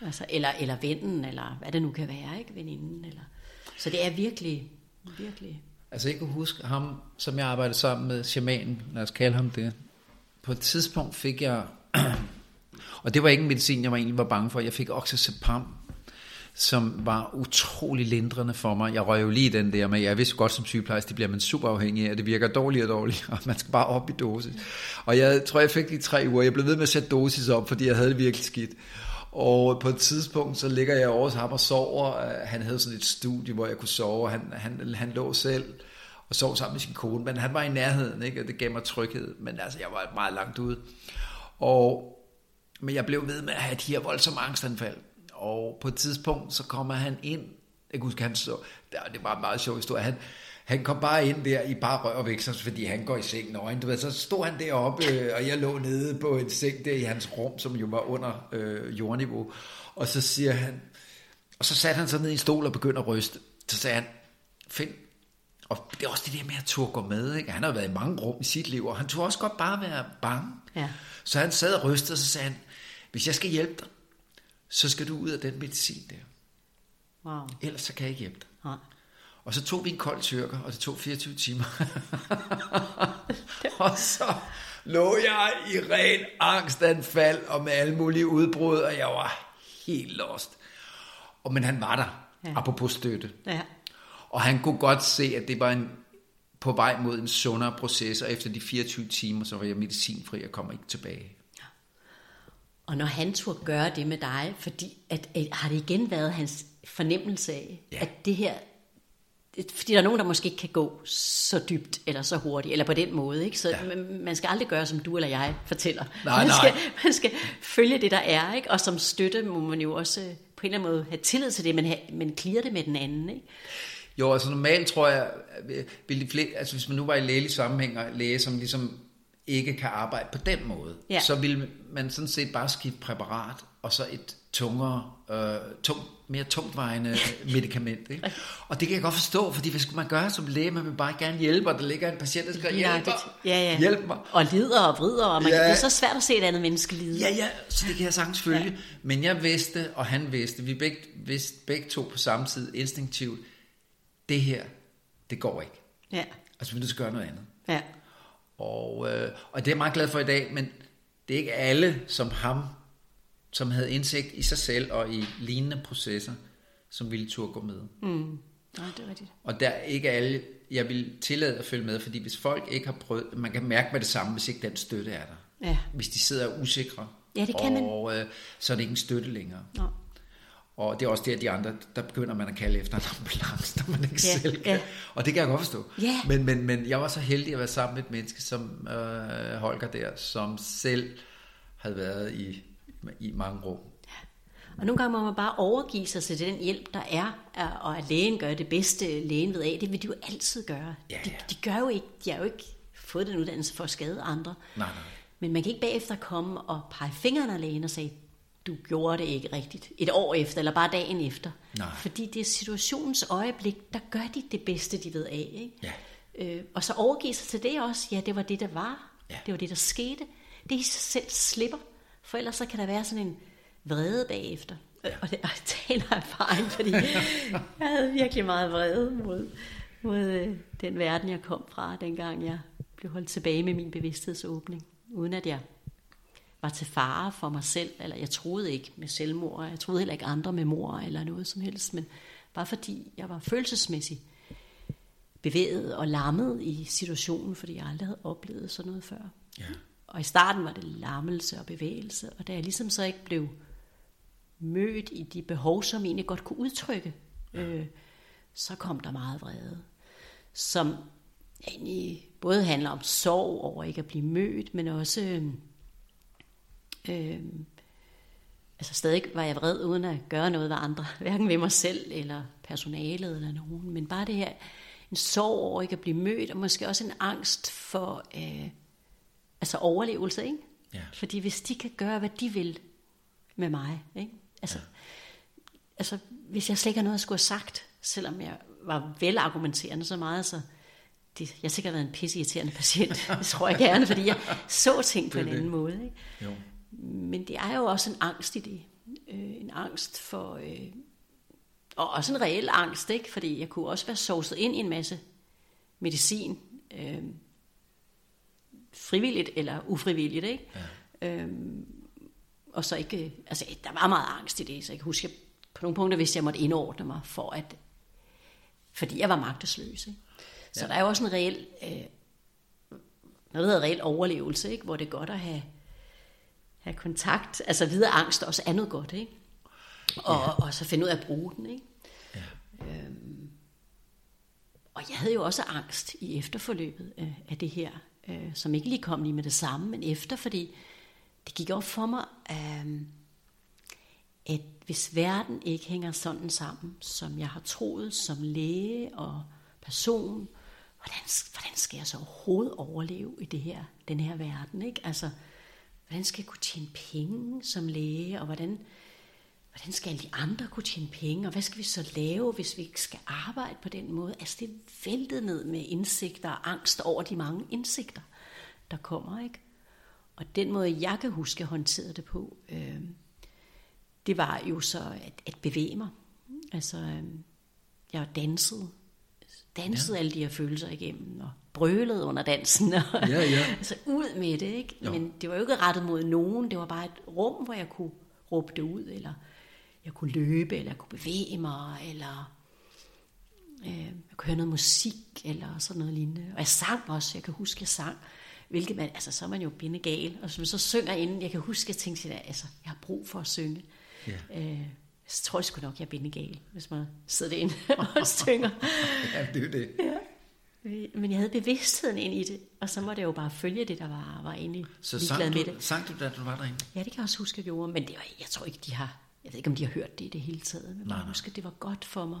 Altså, eller, eller vennen, eller hvad det nu kan være, ikke? Veninden, eller... Så det er virkelig, virkelig... Altså jeg kan huske ham, som jeg arbejdede sammen med, shamanen, lad os kalde ham det. På et tidspunkt fik jeg, og det var ikke en medicin, jeg var egentlig var bange for, jeg fik oxazepam, som var utrolig lindrende for mig. Jeg røg jo lige den der med, jeg vidste godt som sygeplejerske, det bliver man super afhængig af, det virker dårligere og dårligere, og man skal bare op i dosis. Og jeg tror, jeg fik de tre uger, jeg blev ved med at sætte dosis op, fordi jeg havde det virkelig skidt. Og på et tidspunkt, så ligger jeg over hos ham og sover. Øh, han havde sådan et studie, hvor jeg kunne sove. Han, han, han lå selv og sov sammen med sin kone, men han var i nærheden, ikke? og det gav mig tryghed. Men altså, jeg var meget langt ude. Og, men jeg blev ved med at have de her voldsomme angstanfald. Og på et tidspunkt, så kommer han ind. Jeg kan huske, han så, det var en meget sjov historie. Han, han kom bare ind der i bare rør og vækst, fordi han går i seng nøgen. Du ved, så stod han deroppe, øh, og jeg lå nede på en seng der i hans rum, som jo var under øh, jordniveau. Og så siger han, og så satte han sig ned i en stol og begyndte at ryste. Så sagde han, find, og det er også det der med at turde gå med. Ikke? Han har været i mange rum i sit liv, og han turde også godt bare være bange. Ja. Så han sad og rystede, og så sagde han, hvis jeg skal hjælpe dig, så skal du ud af den medicin der. Wow. Ellers så kan jeg ikke hjælpe dig. Nej. Og så tog vi en kold tyrker, og det tog 24 timer. og så lå jeg i ren angstanfald og med alle mulige udbrud, og jeg var helt lost. Og, men han var der, ja. apropos støtte. Ja. Og han kunne godt se, at det var en, på vej mod en sundere proces, og efter de 24 timer, så var jeg medicinfri og kommer ikke tilbage. Og når han turde gøre det med dig, fordi at, at, har det igen været hans fornemmelse af, ja. at det her fordi der er nogen, der måske ikke kan gå så dybt eller så hurtigt, eller på den måde. Ikke? Så ja. man skal aldrig gøre, som du eller jeg fortæller. Nej, man, skal, nej. man skal følge det, der er, ikke? og som støtte må man jo også øh, på en eller anden måde have tillid til det, men, have, men clear det med den anden. Ikke? Jo, altså normalt tror jeg, vil de flere, altså hvis man nu var i lægelig sammenhæng og læge, som ligesom ikke kan arbejde på den måde, ja. så vil man sådan set bare skifte præparat, og så et tungere, øh, tung, mere tungtvejende medicament. Ikke? Og det kan jeg godt forstå, fordi hvad skulle man gøre som læge? Man vil bare gerne hjælpe, og der ligger en patient, der skal hjælpe mig. Ja, ja. Hjælp mig. Og lider og vrider, og man, ja. det er så svært at se et andet menneske lide. Ja, ja, så det kan jeg sagtens følge. Ja. Men jeg vidste, og han vidste, vi begge, vidste begge to på samme tid instinktivt, det her, det går ikke. Ja. Altså, vi nødt til at gøre noget andet. Ja. Og, øh, og det er jeg meget glad for i dag, men det er ikke alle som ham, som havde indsigt i sig selv og i lignende processer, som ville turde gå med. Mm. Nej, det er rigtigt. Og der er ikke alle, jeg vil tillade at følge med, fordi hvis folk ikke har prøvet, man kan mærke med det samme, hvis ikke den støtte er der. Ja. Hvis de sidder usikre, ja, det kan og man. Øh, så er det ikke en støtte længere. Nå. Og det er også der, de andre, der begynder man at kalde efter en ambulance, når man ikke ja, selv kan. Ja. Og det kan jeg godt forstå. Ja. Men, men, men jeg var så heldig at være sammen med et menneske som øh, Holger der, som selv havde været i, i mange rum. Og nogle gange må man bare overgive sig til den hjælp, der er, og at lægen gør det bedste, lægen ved af, det vil de jo altid gøre. Ja, ja. De, de gør jo ikke, de har jo ikke fået den uddannelse for at skade andre. Nej, nej. Men man kan ikke bagefter komme og pege fingeren af lægen og sige, du gjorde det ikke rigtigt. Et år efter, eller bare dagen efter. Nej. Fordi det er situationens øjeblik, der gør de det bedste, de ved af. Ikke? Ja. Øh, og så overgive sig til det også. Ja, det var det, der var. Ja. Det var det, der skete. Det i sig selv slipper. For ellers så kan der være sådan en vrede bagefter. Ja. Og det og jeg taler erfaring, fordi jeg havde virkelig meget vrede mod, mod øh, den verden, jeg kom fra, dengang jeg blev holdt tilbage med min bevidsthedsåbning. Uden at jeg var til fare for mig selv, eller jeg troede ikke med selvmord, jeg troede heller ikke andre med mor eller noget som helst, men bare fordi jeg var følelsesmæssigt bevæget og lammet i situationen, fordi jeg aldrig havde oplevet sådan noget før. Ja. Og i starten var det lammelse og bevægelse, og da jeg ligesom så ikke blev mødt i de behov, som jeg egentlig godt kunne udtrykke, øh, så kom der meget vrede, som egentlig både handler om sorg over ikke at blive mødt, men også øh, øh, altså stadig var jeg vred uden at gøre noget ved andre, hverken ved mig selv eller personalet eller nogen, men bare det her, en sorg over ikke at blive mødt, og måske også en angst for øh, altså overlevelse, ikke? Ja. Fordi hvis de kan gøre, hvad de vil med mig, ikke? Altså, ja. altså, hvis jeg slet ikke har noget at skulle have sagt, selvom jeg var velargumenterende så meget, så det, jeg har sikkert været en pisseirriterende patient, det tror jeg gerne, fordi jeg så ting på en anden måde. Ikke? Jo. Men det er jo også en angst i det. Øh, en angst for... Øh, og også en reel angst, ikke? Fordi jeg kunne også være sovset ind i en masse medicin. Øh, frivilligt eller ufrivilligt, ikke? Ja. Øhm, og så ikke... Altså, der var meget angst i det, så jeg kan huske, på nogle punkter vidste jeg måtte indordne mig for at... Fordi jeg var magtesløs, ikke? Så ja. der er jo også en reel... Øh, noget, der hedder reel overlevelse, ikke? Hvor det er godt at have have kontakt, altså videre angst også er noget godt, ikke? Og, ja. og så finde ud af at bruge den, ikke? Ja. Øhm, og jeg havde jo også angst i efterforløbet af, af det her, øh, som ikke lige kom lige med det samme, men efter, fordi det gik op for mig, øh, at hvis verden ikke hænger sådan sammen, som jeg har troet som læge og person, hvordan, hvordan skal jeg så overhovedet overleve i det her, den her verden, ikke? Altså, Hvordan skal jeg kunne tjene penge som læge, og hvordan, hvordan skal alle de andre kunne tjene penge, og hvad skal vi så lave, hvis vi ikke skal arbejde på den måde? Altså det væltede ned med indsigter og angst over de mange indsigter, der kommer, ikke? Og den måde, jeg kan huske, at håndtere det på, øh, det var jo så at, at bevæge mig. Altså, øh, jeg dansede, dansede ja. alle de her følelser igennem, og brølede under dansen. Og, ja, ja. altså ud med det, ikke? Jo. Men det var jo ikke rettet mod nogen. Det var bare et rum, hvor jeg kunne råbe det ud, eller jeg kunne løbe, eller jeg kunne bevæge mig, eller øh, jeg kunne høre noget musik, eller sådan noget lignende. Og jeg sang også, jeg kan huske, jeg sang. Hvilket man, altså så er man jo bindegal. Og så, så synger inden, jeg kan huske, jeg tænkte, at altså, jeg har brug for at synge. Ja. Øh, jeg tror sgu nok, jeg er bindegal, hvis man sidder inde og synger. ja, det er det. Ja. Men jeg havde bevidstheden ind i det, og så måtte jeg jo bare følge det, der var, var egentlig Så sang du, med det. sang du, da du var derinde? Ja, det kan jeg også huske, jeg gjorde, men det var, jeg tror ikke, de har, jeg ved ikke, om de har hørt det i det hele taget, men nej, jeg husker, det var godt for mig.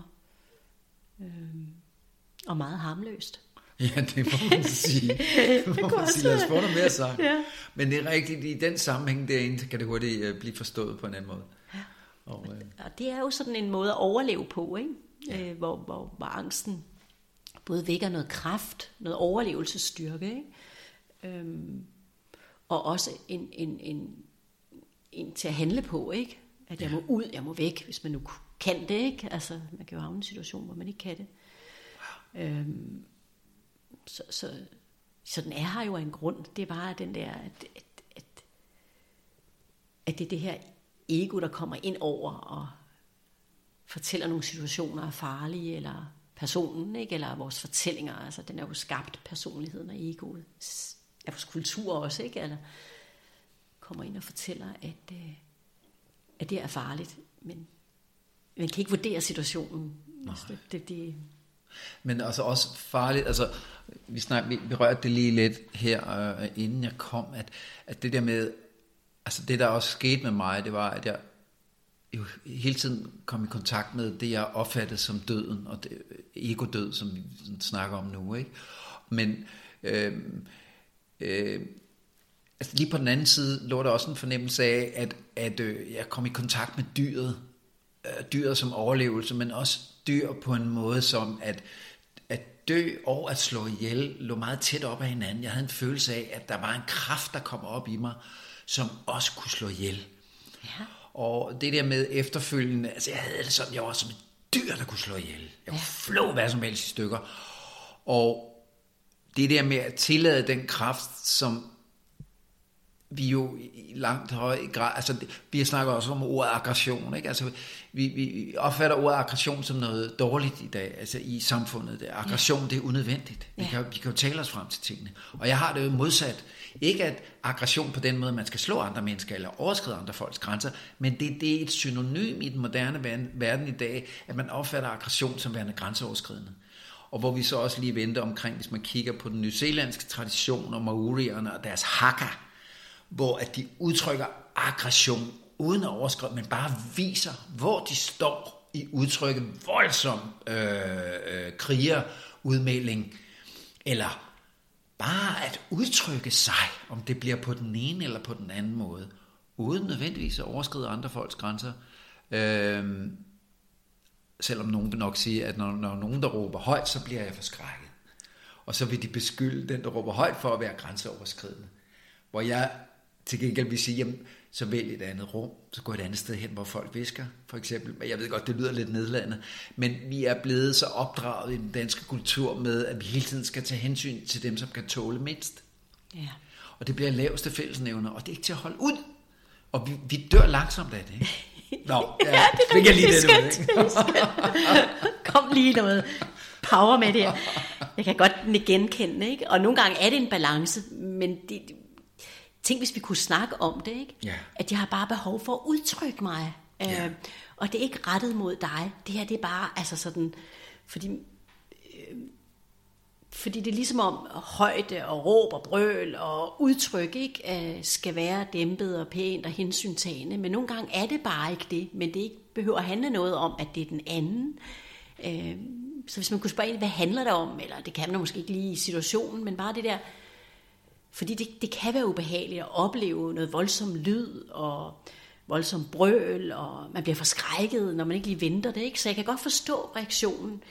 Øhm, og meget harmløst. Ja, det må man sige. det må man sige. Lad os få noget mere sang. Ja. Men det er rigtigt, i den sammenhæng derinde, kan det hurtigt øh, blive forstået på en anden måde. Ja. Og, øh... og det er jo sådan en måde at overleve på, ikke? Ja. Øh, hvor, hvor, hvor angsten både vækker noget kraft, noget overlevelsesstyrke, ikke? Øhm, og også en, en, en, en til at handle på, ikke? At jeg må ud, jeg må væk, hvis man nu kan det, ikke? Altså, man kan jo havne en situation, hvor man ikke kan det. Øhm, så, så, så den er her jo af en grund. Det er bare den der, at, at, at, at det er det her ego, der kommer ind over og fortæller nogle situationer er farlige, eller personen, ikke? eller vores fortællinger. Altså, den er jo skabt, personligheden og egoet, af vores kultur også, ikke? Eller kommer ind og fortæller, at, øh, at det er farligt, men man kan ikke vurdere situationen. Altså, det, det, det, men altså også farligt, altså vi, snak, vi berørte det lige lidt her, øh, inden jeg kom, at, at det der med, altså det der også skete med mig, det var, at jeg jo hele tiden kom i kontakt med det, jeg opfattede som døden, og det, ego-død, som vi snakker om nu. Ikke? Men øh, øh, altså lige på den anden side lå der også en fornemmelse af, at, at øh, jeg kom i kontakt med dyret, øh, dyret som overlevelse, men også dyr på en måde som, at, at dø og at slå ihjel lå meget tæt op af hinanden. Jeg havde en følelse af, at der var en kraft, der kom op i mig, som også kunne slå ihjel. Ja. Og det der med efterfølgende, altså jeg havde det sådan, jeg var som et dyr, der kunne slå ihjel. Jeg kunne ja. flå hvad som helst i stykker. Og det der med at tillade den kraft, som vi jo i langt høj grad, altså vi snakker også om ordet aggression, ikke? Altså vi, vi opfatter ordet aggression som noget dårligt i dag, altså i samfundet. Det. Aggression, ja. det er unødvendigt. Vi, ja. kan, vi kan jo tale os frem til tingene. Og jeg har det jo modsat. Ikke at aggression på den måde, man skal slå andre mennesker eller overskride andre folks grænser, men det, det er et synonym i den moderne verden i dag, at man opfatter aggression som værende grænseoverskridende. Og hvor vi så også lige venter omkring, hvis man kigger på den nyzelandske tradition og maorierne og deres haka, hvor at de udtrykker aggression uden at overskride, men bare viser, hvor de står i udtrykket voldsom øh, øh, krigerudmelding, eller bare at udtrykke sig, om det bliver på den ene eller på den anden måde, uden nødvendigvis at overskride andre folks grænser. Øh, selvom nogen vil nok sige, at når, når nogen der råber højt, så bliver jeg forskrækket. Og så vil de beskylde den, der råber højt for at være grænseoverskridende. Hvor jeg til gengæld vil sige, jamen, så vælg et andet rum, så gå et andet sted hen, hvor folk visker, for eksempel. Jeg ved godt, det lyder lidt nedladende, men vi er blevet så opdraget i den danske kultur med, at vi hele tiden skal tage hensyn til dem, som kan tåle mindst. Ja. Og det bliver laveste fællesnævner, og det er ikke til at holde ud. Og vi, vi dør langsomt af det, ikke? Nå, ja, ja det er jeg lige det, det, det Kom lige noget power med det Jeg kan godt genkende, ikke? Og nogle gange er det en balance, men det, tænk hvis vi kunne snakke om det, ikke? Ja. At jeg har bare behov for at udtrykke mig. Ja. Øh, og det er ikke rettet mod dig. Det her, det er bare, altså sådan, fordi, øh, fordi det er ligesom om højde og råb og brøl og udtryk ikke, øh, skal være dæmpet og pænt og hensyntagende. Men nogle gange er det bare ikke det. Men det ikke behøver at handle noget om, at det er den anden. Øh, så hvis man kunne spørge, hvad handler det om? Eller det kan man måske ikke lige i situationen, men bare det der, fordi det, det kan være ubehageligt at opleve noget voldsom lyd og voldsom brøl, og man bliver forskrækket, når man ikke lige venter det. Ikke? Så jeg kan godt forstå reaktionen.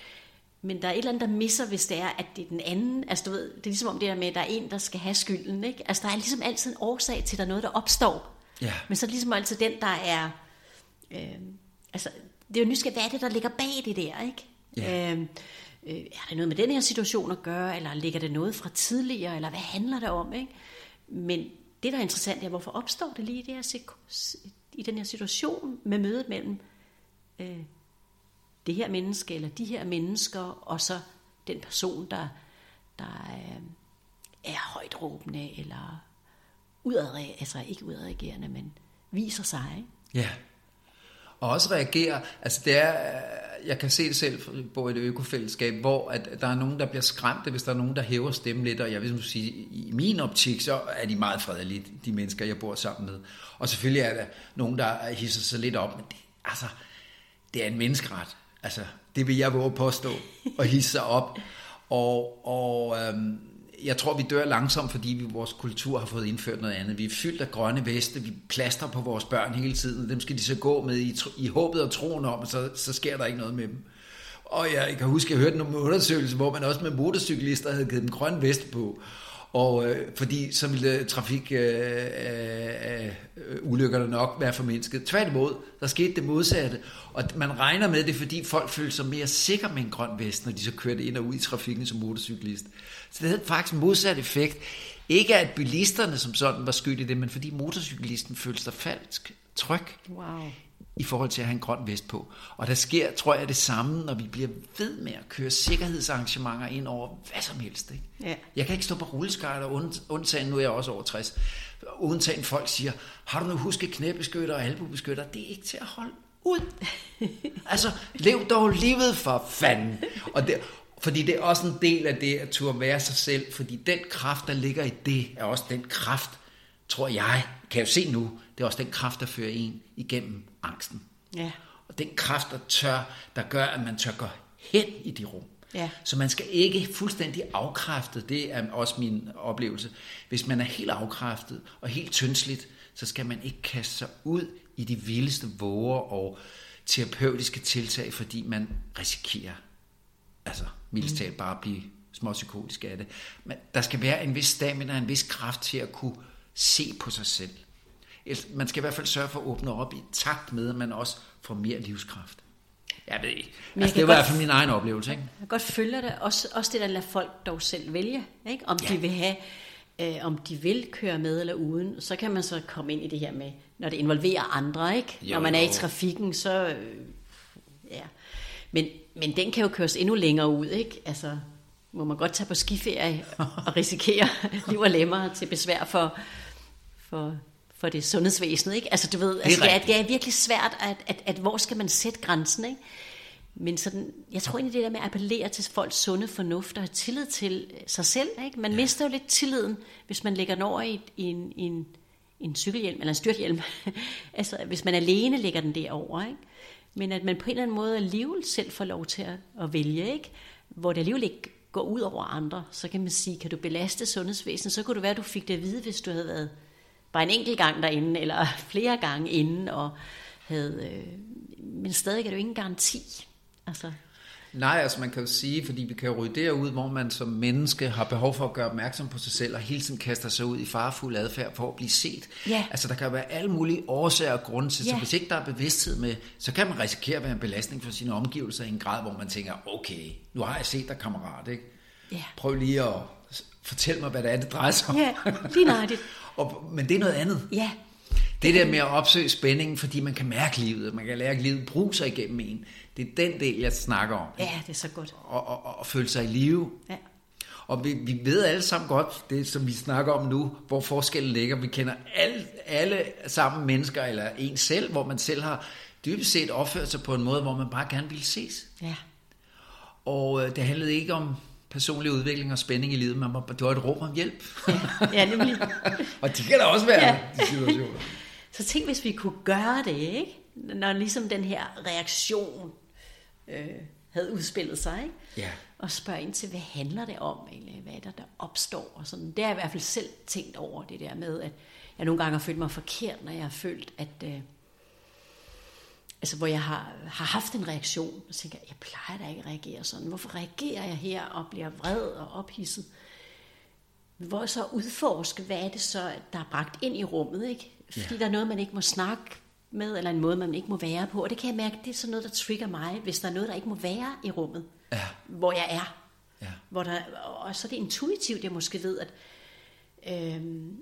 Men der er et eller andet, der misser, hvis det er, at det er den anden. Altså, du ved, det er ligesom om det der med, at der er en, der skal have skylden. Ikke? Altså, der er ligesom altid en årsag til, at der er noget, der opstår. Ja. Men så er det ligesom altid den, der er... Øh, altså, det er jo nysgerrigt, hvad er det, der ligger bag det der, ikke? Ja. Øh, øh, er det noget med den her situation at gøre, eller ligger det noget fra tidligere, eller hvad handler det om? Ikke? Men det, der er interessant, er, hvorfor opstår det lige i, det her, i den her situation med mødet mellem øh, det her menneske, eller de her mennesker, og så den person, der, der øh, er højt råbende, eller udadre, altså ikke udadreagerende, men viser sig. Ikke? Ja, og også reagere, altså det er, øh, jeg kan se det selv på et økofællesskab, hvor at der er nogen, der bliver skræmte, hvis der er nogen, der hæver stemmen lidt, og jeg vil sige, i min optik, så er de meget fredelige, de mennesker, jeg bor sammen med. Og selvfølgelig er der nogen, der hisser sig lidt op, men det, altså, det er en menneskeret. Altså, det vil jeg våge påstå, at hisse sig op. Og, og øhm, jeg tror, vi dør langsomt, fordi vi vores kultur har fået indført noget andet. Vi er fyldt af grønne veste, vi plaster på vores børn hele tiden, dem skal de så gå med i, i håbet og troen om, så, så sker der ikke noget med dem. Og jeg, jeg kan huske, at jeg hørte nogle undersøgelser, hvor man også med motorcyklister havde givet dem grøn vest på. Og øh, fordi så ville øh, trafik øh, øh, øh, ulykkerne nok være formindsket. Tværtimod, der skete det modsatte. Og man regner med det, fordi folk følte sig mere sikre med en grøn vest, når de så kørte ind og ud i trafikken som motorcyklist. Så det havde faktisk en modsat effekt. Ikke at bilisterne som sådan var skyld i det, men fordi motorcyklisten følte sig falsk tryg wow i forhold til at have en grøn vest på. Og der sker, tror jeg, det samme, når vi bliver ved med at køre sikkerhedsarrangementer ind over hvad som helst. Ikke? Ja. Jeg kan ikke stå på rulleskøjter, undtagen, nu er jeg også over 60, undtagen folk siger, har du nu husket knæbeskytter og albubeskytter? Det er ikke til at holde ud. altså, lev dog livet for fanden. Og det, fordi det er også en del af det at turde være sig selv, fordi den kraft, der ligger i det, er også den kraft, tror jeg, kan jeg jo se nu, det er også den kraft, der fører en igennem angsten. Ja. Og den kraft, der tør, der gør, at man tør gå hen i de rum. Ja. Så man skal ikke fuldstændig afkræftet, det er også min oplevelse. Hvis man er helt afkræftet og helt tyndsligt, så skal man ikke kaste sig ud i de vildeste våger og terapeutiske tiltag, fordi man risikerer altså mildest talt bare blive småpsykotisk af det. Men der skal være en vis stamina, en vis kraft til at kunne se på sig selv. Man skal i hvert fald sørge for at åbne op i takt med, at man også får mere livskraft. Jeg ved ikke. Altså, det er i hvert fald min egen oplevelse. Ikke? Jeg kan godt følge det. Også, også det, der lader folk dog selv vælge. Ikke? Om ja. de vil have øh, om de vil køre med eller uden. Så kan man så komme ind i det her med, når det involverer andre, ikke? Jo, når man er i trafikken, så... Øh, ja. Men, men den kan jo køres endnu længere ud, ikke? Altså, må man godt tage på skiferie og risikere liv og lemmer til besvær for, for, for det sundhedsvæsenet, ikke? Altså, du ved, altså, det, er, det er virkelig svært, at, at, at hvor skal man sætte grænsen, ikke? Men sådan, jeg tror egentlig, det der med at appellere til folks sunde fornuft og have tillid til sig selv, ikke? Man ja. mister jo lidt tilliden, hvis man lægger den over i, i en, i en, en cykelhjelm, eller en styrthjelm. altså, hvis man alene lægger den derover, ikke? Men at man på en eller anden måde alligevel selv får lov til at, at vælge, ikke? Hvor det alligevel ikke går ud over andre, så kan man sige, kan du belaste sundhedsvæsenet, så kunne det være, at du fik det at vide, hvis du havde været bare en enkelt gang derinde, eller flere gange inden, og havde, øh, men stadig er det jo ingen garanti. Altså, Nej, altså man kan jo sige, fordi vi kan jo ryge derud, hvor man som menneske har behov for at gøre opmærksom på sig selv, og hele tiden kaster sig ud i farefuld adfærd for at blive set. Ja. Altså der kan være alle mulige årsager og grunde til, så Ja. hvis ikke der er bevidsthed med, så kan man risikere at være en belastning for sine omgivelser i en grad, hvor man tænker, okay, nu har jeg set dig kammerat, ikke? Ja. Prøv lige at fortælle mig, hvad det er, det drejer sig om. Ja, lige nøjagtigt. og, men det er noget andet. ja, Det der med at opsøge spændingen, fordi man kan mærke livet, man kan lære livet bruge sig igennem en. Det er den del, jeg snakker om. ja, det er så godt. Og, og, og føle sig i live. Ja. Og vi, vi ved alle sammen godt, det som vi snakker om nu, hvor forskellen ligger. Vi kender alle, alle sammen mennesker, eller en selv, hvor man selv har dybest set opført sig på en måde, hvor man bare gerne vil ses. Ja, Og øh, det handlede ikke om personlig udvikling og spænding i livet, men det var et råb om hjælp. ja nemlig. og det kan der også være Ja. ja. de situationer. Så tænk, hvis vi kunne gøre det, ikke? Når ligesom den her reaktion øh, havde udspillet sig, ikke? Ja. Og spørge ind til, hvad handler det om, eller hvad er der, der opstår? Og sådan. Det har jeg i hvert fald selv tænkt over, det der med, at jeg nogle gange har følt mig forkert, når jeg har følt, at... Øh, altså hvor jeg har, har haft en reaktion, og tænker, jeg plejer da ikke at reagere sådan. Hvorfor reagerer jeg her og bliver vred og ophidset? Hvor så udforske, hvad er det så, der er bragt ind i rummet, ikke? Fordi Ja. der er noget, man ikke må snakke med, eller en måde, man ikke må være på. Og det kan jeg mærke, det er sådan noget, der trigger mig, hvis der er noget, der ikke må være i rummet, Ja. hvor jeg er. Ja. Hvor der, og så er det intuitivt, jeg måske ved, at øhm,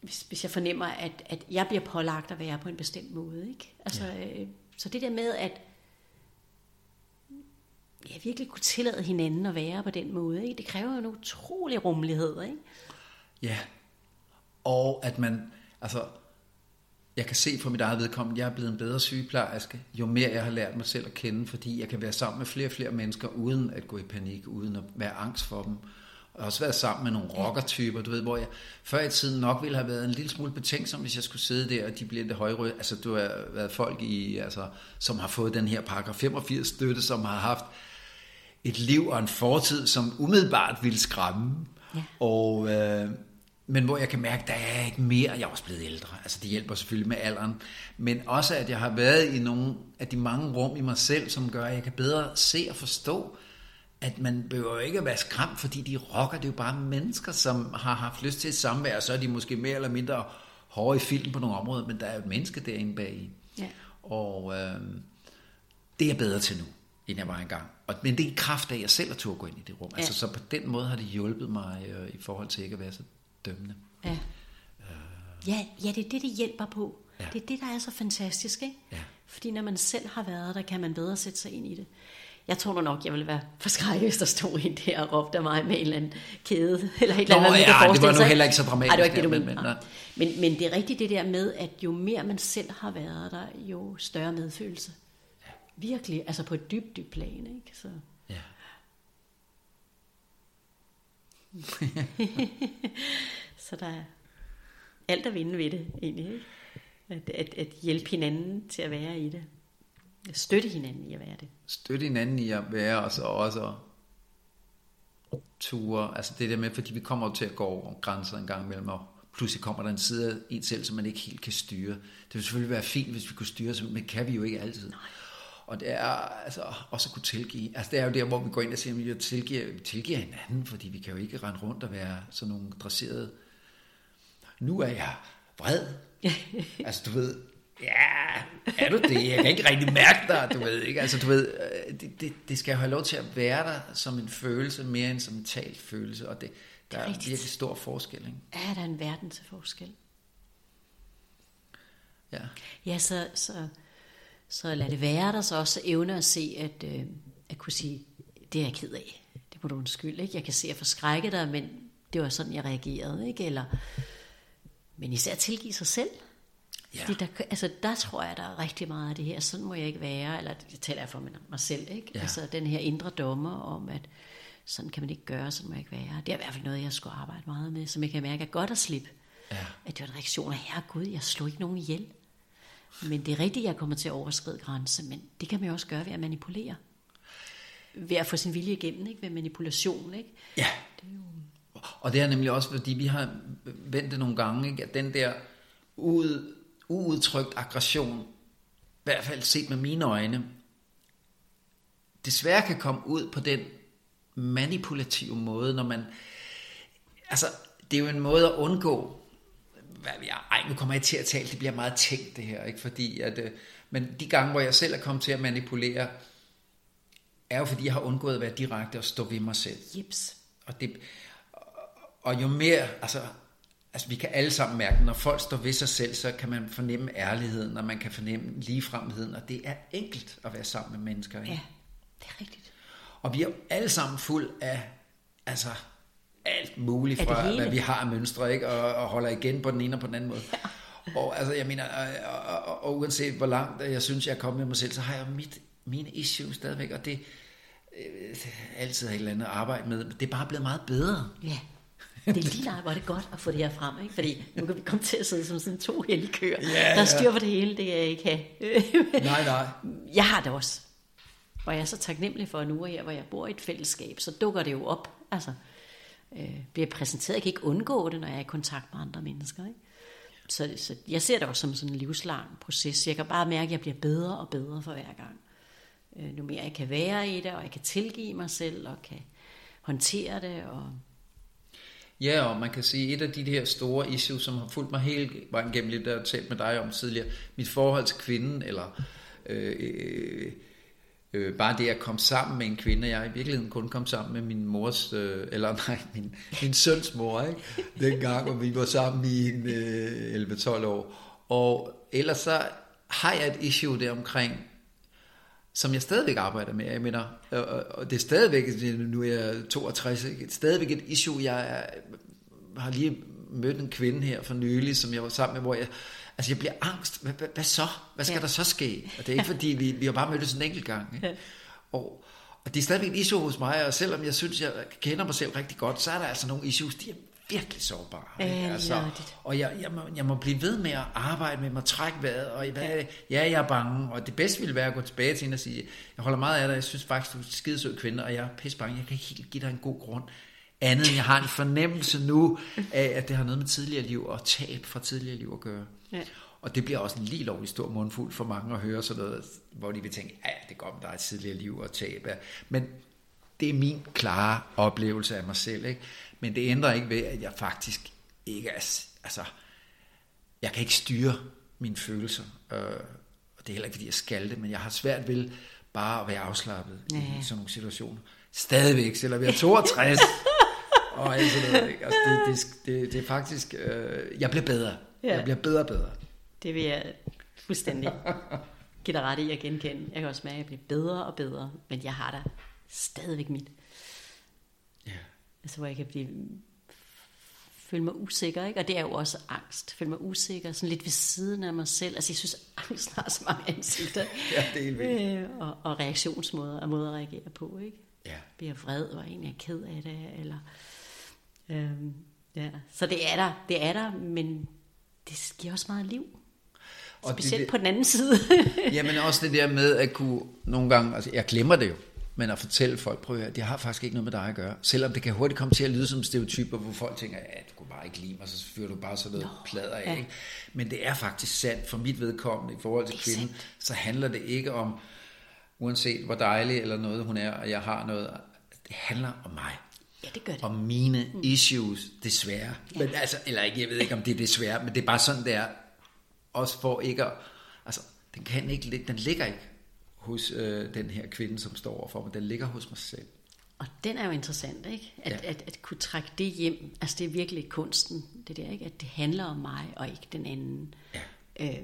hvis, hvis jeg fornemmer, at, at jeg bliver pålagt at være på en bestemt måde. Ikke? Altså, ja. øh, så det der med, at jeg virkelig kunne tillade hinanden at være på den måde, ikke? det kræver jo en utrolig rummelighed. Ikke? Ja. Og at man, altså, jeg kan se for mit eget vedkommende, jeg er blevet en bedre sygeplejerske, jo mere jeg har lært mig selv at kende, fordi jeg kan være sammen med flere og flere mennesker, uden at gå i panik, uden at være angst for dem. Har også været sammen med nogle rockertyper, du ved, hvor jeg før i tiden nok ville have været en lille smule betænksom, hvis jeg skulle sidde der, og de bliver lidt højrøde. Altså, du har været folk i, altså, som har fået den her paragraf 85 støtte, som har haft et liv og en fortid, som umiddelbart ville skræmme. Ja. Og, øh, men hvor jeg kan mærke, at der er ikke mere. Jeg er også blevet ældre. Altså det hjælper selvfølgelig med alderen. Men også at jeg har været i nogle af de mange rum i mig selv, som gør, at jeg kan bedre se og forstå, at man behøver ikke at være skræmt, fordi de rocker. Det er jo bare mennesker, som har haft lyst til et samvær, og så er de måske mere eller mindre hårde i filmen på nogle områder, men der er jo et menneske derinde bag Ja. Og øh, det er jeg bedre til nu, end jeg var engang. Og, men det er i kraft af, at jeg selv har turde gå ind i det rum. Ja. Altså, så på den måde har det hjulpet mig øh, i forhold til ikke at være så dømmende. Ja. Ja, ja, det er det, det hjælper på. Ja. Det er det, der er så fantastisk, ikke? Ja. Fordi når man selv har været der, kan man bedre sætte sig ind i det. Jeg tror nu nok, jeg ville være forskrækket, hvis der stod en der og råbte af mig med en eller anden kæde, eller et eller Nå, andet, man ja, det var nu heller ikke så dramatisk Ej, det var ikke det, du mener. men- Men, men- det er rigtigt det der med, at jo mere man selv har været der, jo større medfølelse. Virkelig, altså på et dybt, dybt plan, ikke? Så. Ja. Så der er alt at vinde ved det, egentlig. Ikke? At, at, at hjælpe hinanden til at være i det. Støtte hinanden i at være det. Støtte hinanden i at være, og så også ture. Altså det der med, fordi vi kommer til at gå over grænser en gang imellem, og pludselig kommer der en side af en selv, som man ikke helt kan styre. Det vil selvfølgelig være fint, hvis vi kunne styre, men kan vi jo ikke altid. Nej. Og det er altså også at kunne tilgive. Altså det er jo der, hvor vi går ind og siger, at vi tilgiver, vi tilgiver hinanden, fordi vi kan jo ikke rende rundt og være sådan nogle dresserede. Nu er jeg vred. altså du ved, ja, er du det? Jeg kan ikke rigtig mærke dig, du ved ikke. Altså du ved, øh, det, det, det skal jo have lov til at være der som en følelse, mere end som en talt følelse. Og det, Der er, er virkelig stor forskel, ikke? Ja, der er en verden til forskel. Ja. Ja, så, så, så lad det være der så også evne at se, at, øh, at kunne sige, det er jeg ked af. Det må du undskylde, ikke? Jeg kan se at forskrække dig, men det var sådan, jeg reagerede, ikke? Eller, men især tilgive sig selv. Ja. Fordi der, altså, der tror jeg, der er rigtig meget af det her. Sådan må jeg ikke være. Eller det taler jeg for mig selv. Ikke? Ja. Altså den her indre dommer om, at sådan kan man ikke gøre, sådan må jeg ikke være. Det er i hvert fald noget, jeg skulle arbejde meget med, som jeg kan mærke er godt at slippe. Ja. At det var en reaktion af, herre Gud, jeg slog ikke nogen ihjel. Men det er rigtigt, jeg kommer til at overskride grænse, men det kan man jo også gøre ved at manipulere. Ved at få sin vilje igennem, ikke? ved manipulation. Ikke? Ja. Og det er nemlig også, fordi vi har vendt det nogle gange, ikke? at den der ud, uudtrykt aggression, i hvert fald set med mine øjne, desværre kan komme ud på den manipulative måde, når man, altså, det er jo en måde at undgå, hvad jeg, ej, nu kommer jeg til at tale, det bliver meget tænkt det her, ikke? fordi at, øh, men de gange, hvor jeg selv er kommet til at manipulere, er jo fordi, jeg har undgået at være direkte og stå ved mig selv. Jips. Og, det, og jo mere, altså, altså vi kan alle sammen mærke, når folk står ved sig selv, så kan man fornemme ærligheden, og man kan fornemme ligefremheden, og det er enkelt at være sammen med mennesker. Ikke? Ja, det er rigtigt. Og vi er jo alle sammen fuld af, altså, alt muligt fra, hvad vi har af mønstre, ikke? Og, og holder igen på den ene og på den anden måde. Ja. Og altså, jeg mener, og, og, og, og uanset hvor langt jeg synes, jeg er kommet med mig selv, så har jeg mit, mine issues stadigvæk, og det øh, altid har et eller andet arbejde med. Det er bare blevet meget bedre. Ja. Det er lige der, hvor det er godt at få det her frem, ikke? Fordi nu kan vi komme til at sidde som sådan to hellige køer. Ja, der er styr på det hele, det kan jeg ikke have. Nej, nej. Jeg har det også. Og jeg er så taknemmelig for nu, her, hvor jeg bor i et fællesskab, så dukker det jo op. Altså, øh, bliver præsenteret. Jeg kan ikke undgå det, når jeg er i kontakt med andre mennesker. Ikke? Så, så jeg ser det også som sådan en livslang proces. Jeg kan bare mærke, at jeg bliver bedre og bedre for hver gang. Øh, nu mere jeg kan være i det, og jeg kan tilgive mig selv, og kan håndtere det. Og... Ja, og man kan sige, et af de her store issues, som har fulgt mig hele vejen gennem lidt, der jeg har talt med dig om tidligere, mit forhold til kvinden, eller øh, øh, øh, bare det at komme sammen med en kvinde. Jeg i virkeligheden kun kom sammen med min mors, øh, eller nej, min, min søns mor, ikke? dengang, hvor vi var sammen i en, øh, 11-12 år. Og ellers så har jeg et issue der omkring, som jeg stadigvæk arbejder med. Jeg mener, og, og- det er stadigvæk, nu er jeg 62, ikke? Det er stadigvæk et issue, jeg er, har lige mødt en kvinde her for nylig, som jeg var sammen med, hvor jeg, altså jeg bliver angst. Hvad, hvad, hvad så? Hvad skal ja. Ja. der så ske? Og det er ikke fordi, vi, vi har bare mødtes en enkelt gang. Ikke? Og, og det er stadigvæk et issue hos mig, og selvom jeg synes, jeg kender mig selv rigtig godt, så er der altså nogle issues, de er virkelig sårbare. ikke? Ja, altså, og jeg, jeg, må, jeg må blive ved med at arbejde med mig, trække vejret, og hvad, ja. ja, jeg er bange, og det bedste ville være at gå tilbage til hende og sige, jeg holder meget af dig, jeg synes faktisk, du er skidesød kvinde, og jeg er pisse bange, jeg kan ikke helt give dig en god grund, andet end jeg har en fornemmelse nu af, at det har noget med tidligere liv og tab fra tidligere liv at gøre. Ja. Og det bliver også en lige lovlig stor mundfuld for mange at høre sådan noget, hvor de vil tænke, ja, det går, der er et tidligere liv og tab. Men det er min klare oplevelse af mig selv. Ikke? Men det ændrer ikke ved, at jeg faktisk ikke er... Altså, jeg kan ikke styre mine følelser. Øh, og det er heller ikke, fordi jeg skal det, men jeg har svært ved bare at være afslappet ja. i sådan nogle situationer. Stadigvæk, selvom jeg er 62. og alt sådan noget. Ikke? Altså, det, det, det, det er faktisk... Øh, jeg bliver bedre. Ja. Jeg bliver bedre og bedre. Det vil jeg fuldstændig give dig ret i at genkende. Jeg kan også mærke, at jeg bliver bedre og bedre, men jeg har da stadigvæk mit. Altså, hvor jeg kan blive føle mig usikker, ikke? Og det er jo også angst. Føle mig usikker, sådan lidt ved siden af mig selv. Altså, jeg synes, angst har så mange ansigter. Ja, det er helt vildt. Øh, og, og reaktionsmåder og måder at reagere på, ikke? Ja. Bliver vred, og egentlig er ked af det, eller... Øhm, ja. Så det er der, det er der, men det giver også meget liv. Og Specielt det- på den anden side. Jamen også det der med at kunne nogle gange, altså jeg glemmer det jo, men at fortælle folk, prøv at høre, det har faktisk ikke noget med dig at gøre. Selvom det kan hurtigt komme til at lyde som stereotyper, hvor folk tænker, ja, du kunne bare ikke lide mig, så fyrer du bare sådan noget Nå, plader af. ja. Ikke? Men det er faktisk sandt for mit vedkommende i forhold til kvinden, så handler det ikke om, uanset hvor dejlig eller noget hun er, og jeg har noget, det handler om mig. ja, det gør det. Om mine issues, desværre. Men altså, eller ikke, jeg ved ikke, om det er desværre, men det er bare sådan, det er. Også for ikke at, altså, den, kan ikke, den ligger ikke hos øh, den her kvinde, som står overfor mig. Den ligger hos mig selv. Og den er jo interessant, ikke? At, ja. at, at kunne trække det hjem. Altså det er virkelig kunsten, det der, ikke? At det handler om mig, og ikke den anden. Ja. Øh,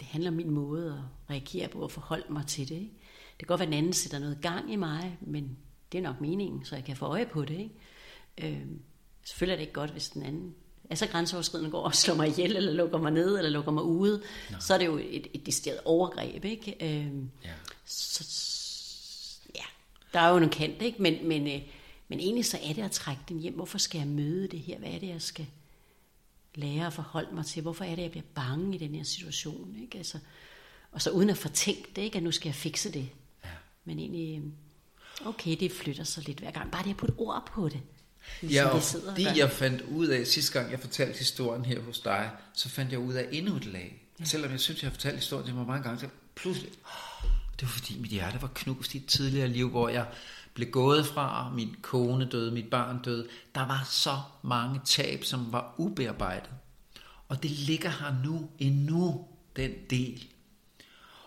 det handler om min måde at reagere på og forholde mig til det. Ikke? Det kan godt være, at den anden sætter noget gang i mig, men det er nok meningen, så jeg kan få øje på det. Ikke? Øh, selvfølgelig er det ikke godt, hvis den anden er så grænseoverskridende går og slår mig ihjel, eller lukker mig ned, eller lukker mig ude, Nå. så er det jo et, et decideret overgreb. Ikke? Øh, ja. Så, ja, der er jo en kant, ikke? Men, men, øh, men egentlig så er det at trække den hjem. Hvorfor skal jeg møde det her? Hvad er det, jeg skal lære at forholde mig til? Hvorfor er det, jeg bliver bange i den her situation? Ikke? Altså, og så uden at fortænke det, ikke? at nu skal jeg fikse det. Ja. Men egentlig, øh, okay, det flytter sig lidt hver gang. Bare det at putte ord på det. Ja, og fordi jeg fandt ud af, sidste gang jeg fortalte historien her hos dig, så fandt jeg ud af endnu et lag. Ja. Selvom jeg synes, jeg har fortalt historien til mig mange gange, så pludselig, det var fordi mit hjerte var knust i et tidligere liv, hvor jeg blev gået fra, min kone døde, mit barn døde. Der var så mange tab, som var ubearbejdet. Og det ligger her nu, endnu, den del.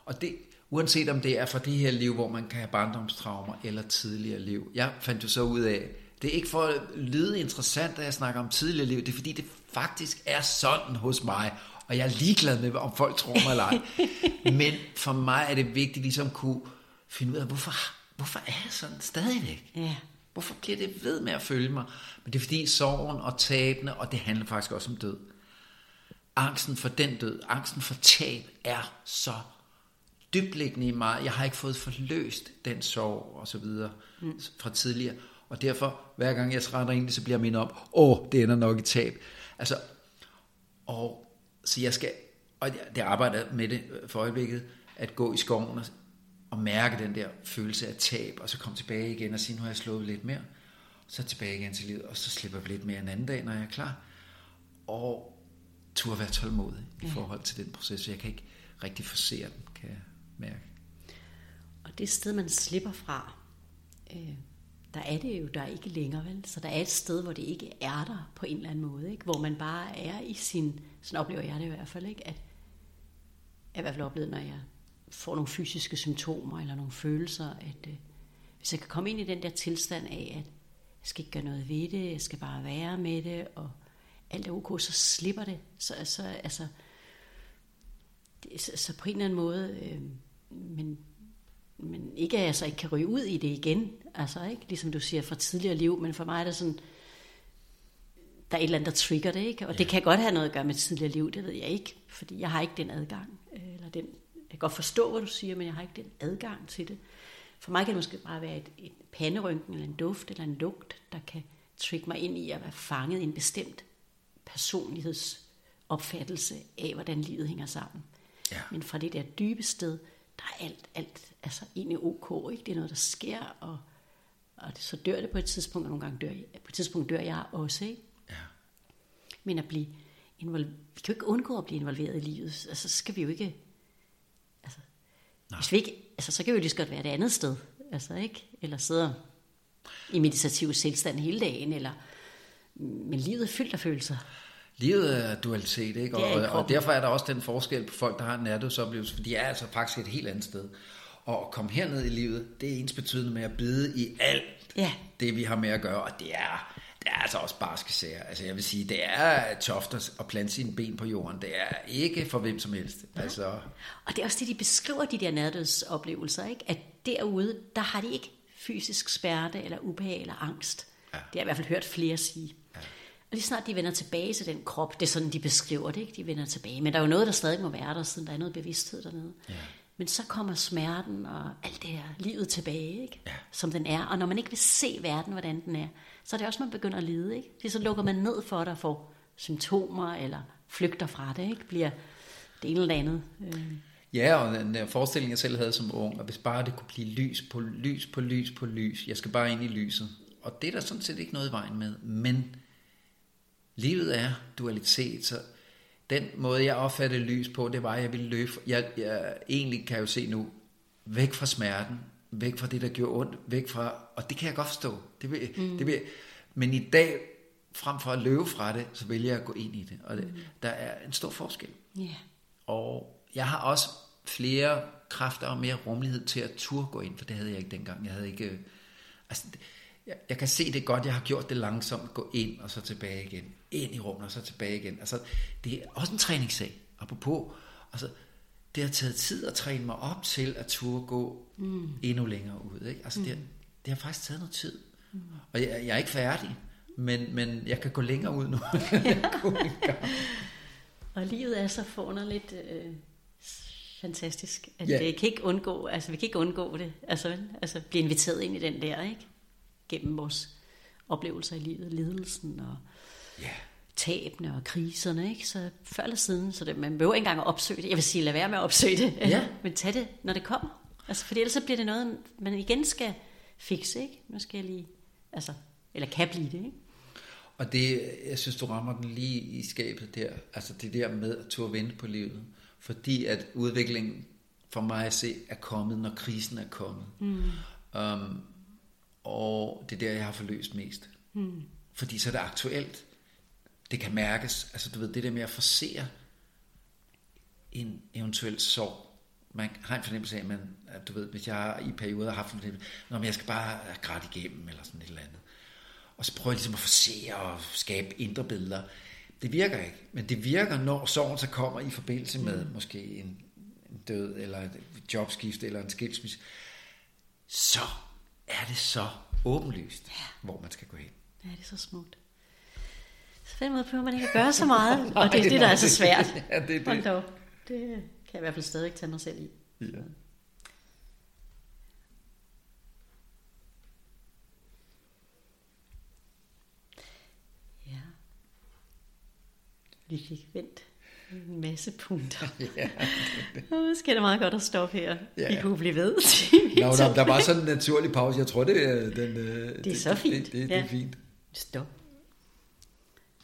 Og det, uanset om det er fra det her liv, hvor man kan have barndomstraumer, eller tidligere liv. Jeg fandt jo så ud af, det er ikke for at lyde interessant, at jeg snakker om tidligere liv, det er fordi, det faktisk er sådan hos mig, og jeg er ligeglad med, om folk tror mig eller ej. Men for mig er det vigtigt ligesom at kunne finde ud af, hvorfor, hvorfor er jeg sådan stadigvæk? Ja. Hvorfor bliver det ved med at følge mig? Men det er fordi sorgen og tabene, og det handler faktisk også om død. Angsten for den død, angsten for tab er så dybliggende i mig. Jeg har ikke fået forløst den sorg og så videre mm. fra tidligere. Og derfor, hver gang jeg træder ind, så bliver jeg mindet om, åh, det ender nok i tab. Altså, og så jeg skal, og det arbejder med det for øjeblikket, at gå i skoven og, og mærke den der følelse af tab, og så komme tilbage igen og sige, nu har jeg slået lidt mere, så tilbage igen til livet, og så slipper vi lidt mere en anden dag, når jeg er klar. Og turde være tålmodig i forhold til den proces, jeg kan ikke rigtig forsere den, kan jeg mærke. Og det sted, man slipper fra, øh, der er det jo der er ikke længere, vel? Så der er et sted, hvor det ikke er der på en eller anden måde, ikke? Hvor man bare er i sin, sådan oplever jeg det i hvert fald, ikke? At jeg i hvert fald oplevet, når jeg får nogle fysiske symptomer eller nogle følelser, at øh, hvis jeg kan komme ind i den der tilstand af, at jeg skal ikke gøre noget ved det, jeg skal bare være med det, og alt er ok, så slipper det. Så, så, altså, det, så, så på en eller anden måde, øh, men men ikke at jeg så ikke kan ryge ud i det igen, altså ikke, ligesom du siger, fra tidligere liv, men for mig er det sådan, der er et eller andet, der trigger det, ikke? Og ja. det kan godt have noget at gøre med tidligere liv, det ved jeg ikke, fordi jeg har ikke den adgang, øh, eller den, jeg kan godt forstå, hvad du siger, men jeg har ikke den adgang til det. For mig kan det måske bare være et, et panderynken, eller en duft, eller en lugt, der kan trigge mig ind i at være fanget i en bestemt personlighedsopfattelse af, hvordan livet hænger sammen. Ja. Men fra det der dybe sted, der er alt, alt altså egentlig ok, ikke? Det er noget, der sker, og, og så dør det på et tidspunkt, og nogle gange dør jeg, på et tidspunkt dør jeg også, ikke? Ja. Men at blive involveret, vi kan jo ikke undgå at blive involveret i livet, altså så skal vi jo ikke, altså, hvis vi ikke, altså så kan vi jo lige så godt være et andet sted, altså ikke? Eller sidde i meditativ tilstand hele dagen, eller, men livet er fyldt af følelser. Livet er dualitet, ikke? Og, og, derfor er der også den forskel på folk, der har en nærdødsoplevelse, for de er altså faktisk et helt andet sted. Og at komme herned i livet, det er ens betydende med at bide i alt ja. det, vi har med at gøre, og det er, det er altså også barske sager. Altså jeg vil sige, det er toft at plante sine ben på jorden. Det er ikke for hvem som helst. Ja. Altså. Og det er også det, de beskriver, de der nærdødsoplevelser, ikke? at derude, der har de ikke fysisk smerte, eller ubehag, eller angst. Ja. Det har jeg i hvert fald hørt flere sige. Og lige snart de vender tilbage til den krop, det er sådan, de beskriver det, ikke? de vender tilbage. Men der er jo noget, der stadig må være der, siden der er noget bevidsthed dernede. Ja. Men så kommer smerten og alt det her livet tilbage, ikke? Ja. som den er. Og når man ikke vil se verden, hvordan den er, så er det også, man begynder at lide. Ikke? Det så lukker man ned for dig for symptomer, eller flygter fra det, ikke? bliver det ene eller andet. Øh. Ja, og den der forestilling, jeg selv havde som ung, at hvis bare det kunne blive lys på lys på lys på lys, jeg skal bare ind i lyset. Og det er der sådan set ikke noget i vejen med, men livet er dualitet, så den måde, jeg opfattede lys på, det var, at jeg ville løbe. Jeg, jeg egentlig kan jeg jo se nu, væk fra smerten, væk fra det, der gjorde ondt, væk fra, og det kan jeg godt forstå. Det vil, mm. det vil, men i dag, frem for at løbe fra det, så vælger jeg at gå ind i det. Og det, mm. der er en stor forskel. Yeah. Og jeg har også flere kræfter og mere rummelighed til at turde gå ind, for det havde jeg ikke dengang. Jeg havde ikke, altså, jeg, jeg kan se det godt, jeg har gjort det langsomt, gå ind og så tilbage igen, ind i rummet og så tilbage igen. Altså, det er også en træningssag, apropos. Altså, det har taget tid at træne mig op til at turde gå mm. endnu længere ud. Ikke? Altså, mm. det, har, det har faktisk taget noget tid. Mm. Og jeg, jeg er ikke færdig, men, men jeg kan gå længere ud nu. og livet er så forunderligt øh, fantastisk, at ja. det kan ikke undgå, altså vi kan ikke undgå det, altså, altså blive inviteret ind i den der, ikke? Gennem vores oplevelser i livet, lidelsen og ja. tabene og kriserne, ikke? Så før eller siden, så det, man behøver ikke engang at opsøge det. Jeg vil sige, lad være med at opsøge det, ja. men tag det, når det kommer. Altså, for ellers så bliver det noget, man igen skal fikse, ikke? Nu skal jeg lige, altså, eller kan blive det, ikke? Og det, jeg synes, du rammer den lige i skabet der. Altså det der med at turde vente på livet. Fordi at udviklingen for mig at se er kommet, når krisen er kommet. Mm. Um, og det er der, jeg har forløst mest. Mm. Fordi så er det aktuelt. Det kan mærkes. Altså du ved, det der med at forsere en eventuel sorg. Man har en fornemmelse af, at, man, at du ved, hvis jeg i perioder har haft en fornemmelse, at jeg skal bare græde igennem, eller sådan et eller andet. Og så prøver jeg ligesom at forsere og skabe indre billeder. Det virker ikke, men det virker, når sorgen så kommer i forbindelse med mm. måske en, en død, eller et jobskift, eller en skilsmisse. Så er det så åbenlyst, ja. hvor man skal gå hen. Ja, det er så smukt. Så find måde på, at man ikke kan gøre så meget, nej, og det er det, der er så svært. ja, det er det. Hold det kan jeg i hvert fald stadig tage mig selv i. Ja. Vi fik vendt en masse punkter. ja, Nu skal det meget godt at stoppe her. Ja. Vi kunne blive ved. Nå, no, der var sådan en naturlig pause. Jeg tror, det er, den, øh, det er det, så fint. Det, det, det, ja. det er fint. Stop.